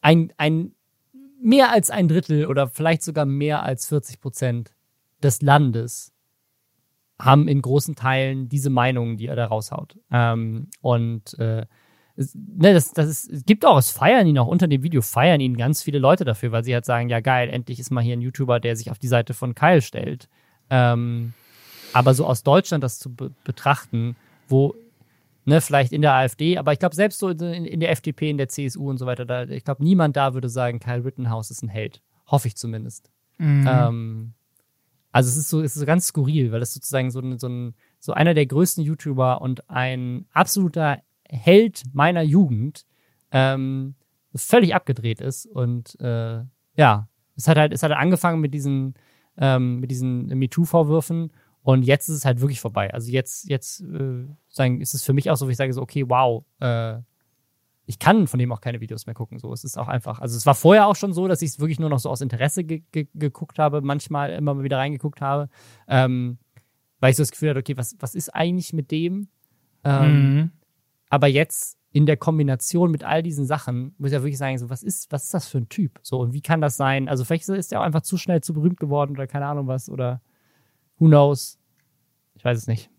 ein, ein mehr als ein Drittel oder vielleicht sogar mehr als 40 Prozent des Landes haben in großen Teilen diese Meinungen, die er da raushaut. Ähm, und äh, ne, das, das ist, es gibt auch, es feiern ihn auch unter dem Video, feiern ihn ganz viele Leute dafür, weil sie halt sagen, ja geil, endlich ist mal hier ein YouTuber, der sich auf die Seite von Kyle stellt. Ähm, aber so aus Deutschland das zu be betrachten, wo, ne, vielleicht in der AfD, aber ich glaube selbst so in, in, der FDP, in der CSU und so weiter, da, ich glaube niemand da würde sagen, Kyle Rittenhouse ist ein Held. Hoffe ich zumindest. Mhm. Ähm, also es ist so, es ist so ganz skurril, weil das sozusagen so, so, ein, so einer der größten YouTuber und ein absoluter Held meiner Jugend ähm, völlig abgedreht ist. Und äh, ja, es hat halt, es hat halt angefangen mit diesen, ähm, mit diesen MeToo-Vorwürfen und jetzt ist es halt wirklich vorbei. Also jetzt, jetzt äh, sagen, ist es für mich auch so, wie ich sage so, okay, wow, äh, ich kann von dem auch keine Videos mehr gucken. So, es ist auch einfach. Also es war vorher auch schon so, dass ich es wirklich nur noch so aus Interesse ge ge geguckt habe, manchmal immer mal wieder reingeguckt habe, ähm, weil ich so das Gefühl hatte, okay, was, was ist eigentlich mit dem? Ähm, mhm. Aber jetzt in der Kombination mit all diesen Sachen muss ich ja wirklich sagen, so was ist, was ist das für ein Typ? So und wie kann das sein? Also vielleicht ist er auch einfach zu schnell zu berühmt geworden oder keine Ahnung was oder who knows? Ich weiß es nicht.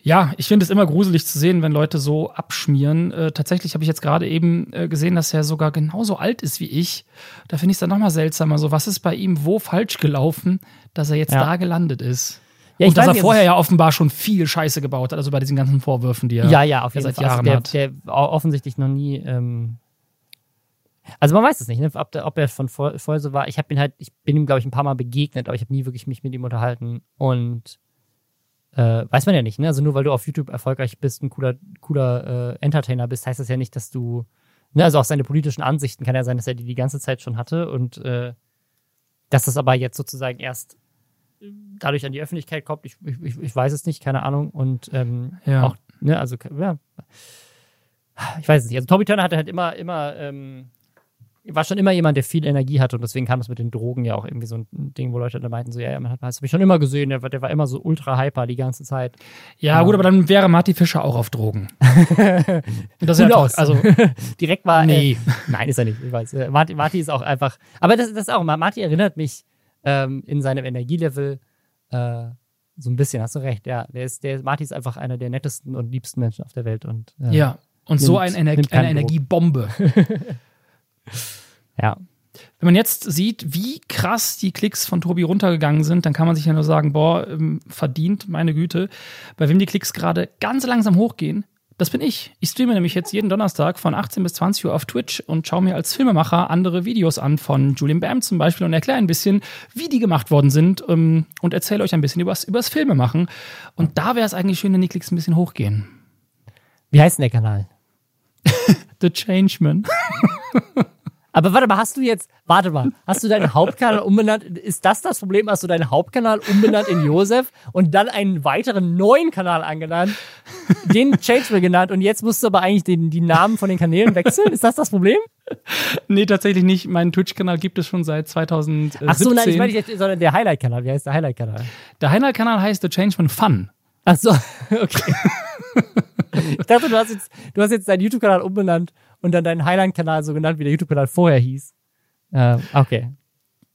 Ja, ich finde es immer gruselig zu sehen, wenn Leute so abschmieren. Äh, tatsächlich habe ich jetzt gerade eben äh, gesehen, dass er sogar genauso alt ist wie ich. Da finde ich es dann nochmal seltsamer. So, was ist bei ihm wo falsch gelaufen, dass er jetzt ja. da gelandet ist? Ja, und dass er vorher ja offenbar schon viel Scheiße gebaut hat, also bei diesen ganzen Vorwürfen, die er ja, ja, auf jeden seit Fall. Jahren also der, hat. Der offensichtlich noch nie. Ähm also man weiß es nicht, ne? ob, der, ob er von vorher so war. Ich habe ihn halt, ich bin ihm glaube ich ein paar Mal begegnet, aber ich habe nie wirklich mich mit ihm unterhalten und äh, weiß man ja nicht, ne? Also nur weil du auf YouTube erfolgreich bist, ein cooler, cooler äh, Entertainer bist, heißt das ja nicht, dass du, ne, also auch seine politischen Ansichten kann ja sein, dass er die die ganze Zeit schon hatte und äh, dass das aber jetzt sozusagen erst dadurch an die Öffentlichkeit kommt, ich, ich, ich weiß es nicht, keine Ahnung. Und ähm, ja. auch, ne, also ja, ich weiß es nicht. Also Tommy Turner hatte halt immer, immer ähm, war schon immer jemand, der viel Energie hatte und deswegen kam es mit den Drogen ja auch irgendwie so ein Ding, wo Leute da meinten, so, ja, man hat, das habe ich schon immer gesehen, der, der, war immer so ultra hyper die ganze Zeit. Ja, ähm, gut, aber dann wäre Marty Fischer auch auf Drogen. das ist ja auch, also direkt war, nee. Äh, nein, ist er nicht, ich weiß. Äh, Marty, Marty ist auch einfach, aber das, das ist auch, Marty erinnert mich ähm, in seinem Energielevel äh, so ein bisschen, hast du recht, ja. Der ist, der, Marty ist einfach einer der nettesten und liebsten Menschen auf der Welt und äh, ja. Und nimmt, so ein Ener eine Energiebombe. Ja. Wenn man jetzt sieht, wie krass die Klicks von Tobi runtergegangen sind, dann kann man sich ja nur sagen, boah, ähm, verdient, meine Güte. Bei wem die Klicks gerade ganz langsam hochgehen, das bin ich. Ich streame nämlich jetzt jeden Donnerstag von 18 bis 20 Uhr auf Twitch und schaue mir als Filmemacher andere Videos an von Julian Bam zum Beispiel und erkläre ein bisschen, wie die gemacht worden sind ähm, und erzähle euch ein bisschen über das Filmemachen. Und da wäre es eigentlich schön, wenn die Klicks ein bisschen hochgehen. Wie heißt denn der Kanal? The Changeman. Aber warte mal, hast du jetzt, warte mal, hast du deinen Hauptkanal umbenannt? Ist das das Problem? Hast du deinen Hauptkanal umbenannt in Josef und dann einen weiteren neuen Kanal angenannt, den Changeable genannt und jetzt musst du aber eigentlich den, die Namen von den Kanälen wechseln? Ist das das Problem? Nee, tatsächlich nicht. Meinen Twitch-Kanal gibt es schon seit 2017. Ach so, nein, ich meine nicht, sondern der Highlight-Kanal. Wie heißt der Highlight-Kanal? Der Highlight-Kanal heißt The Changeman Fun. Ach so, okay. ich dachte, du hast jetzt, du hast jetzt deinen YouTube-Kanal umbenannt und dann deinen Highline-Kanal so genannt, wie der YouTube-Kanal vorher hieß. Äh, okay.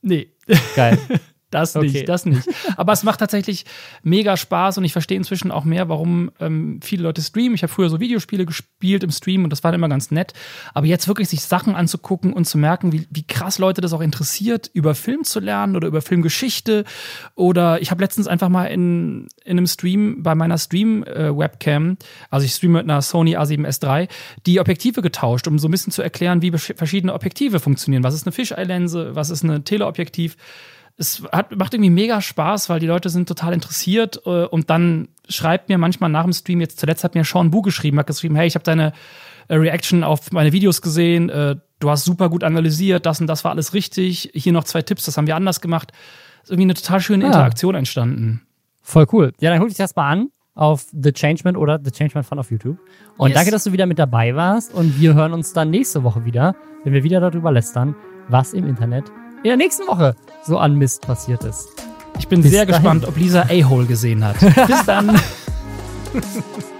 Nee. Geil. Das nicht, okay. das nicht. Aber es macht tatsächlich mega Spaß und ich verstehe inzwischen auch mehr, warum ähm, viele Leute streamen. Ich habe früher so Videospiele gespielt im Stream und das war immer ganz nett. Aber jetzt wirklich sich Sachen anzugucken und zu merken, wie, wie krass Leute das auch interessiert, über Film zu lernen oder über Filmgeschichte. Oder ich habe letztens einfach mal in, in einem Stream bei meiner Stream-Webcam, äh, also ich streame mit einer Sony A7S III, die Objektive getauscht, um so ein bisschen zu erklären, wie verschiedene Objektive funktionieren. Was ist eine Fisheye-Linse, was ist eine Teleobjektiv es hat, macht irgendwie mega Spaß, weil die Leute sind total interessiert äh, und dann schreibt mir manchmal nach dem Stream, jetzt zuletzt hat mir Sean Bu geschrieben, hat geschrieben, hey, ich habe deine äh, Reaction auf meine Videos gesehen, äh, du hast super gut analysiert, das und das war alles richtig, hier noch zwei Tipps, das haben wir anders gemacht. Ist irgendwie eine total schöne ja. Interaktion entstanden. Voll cool. Ja, dann guck dich das mal an auf The Changeman oder The Changeman Fun auf YouTube. Und yes. danke, dass du wieder mit dabei warst. Und wir hören uns dann nächste Woche wieder, wenn wir wieder darüber lästern, was im Internet in der nächsten Woche so an Mist passiert ist. Ich bin Bis sehr dahin. gespannt, ob Lisa A-Hole gesehen hat. Bis dann.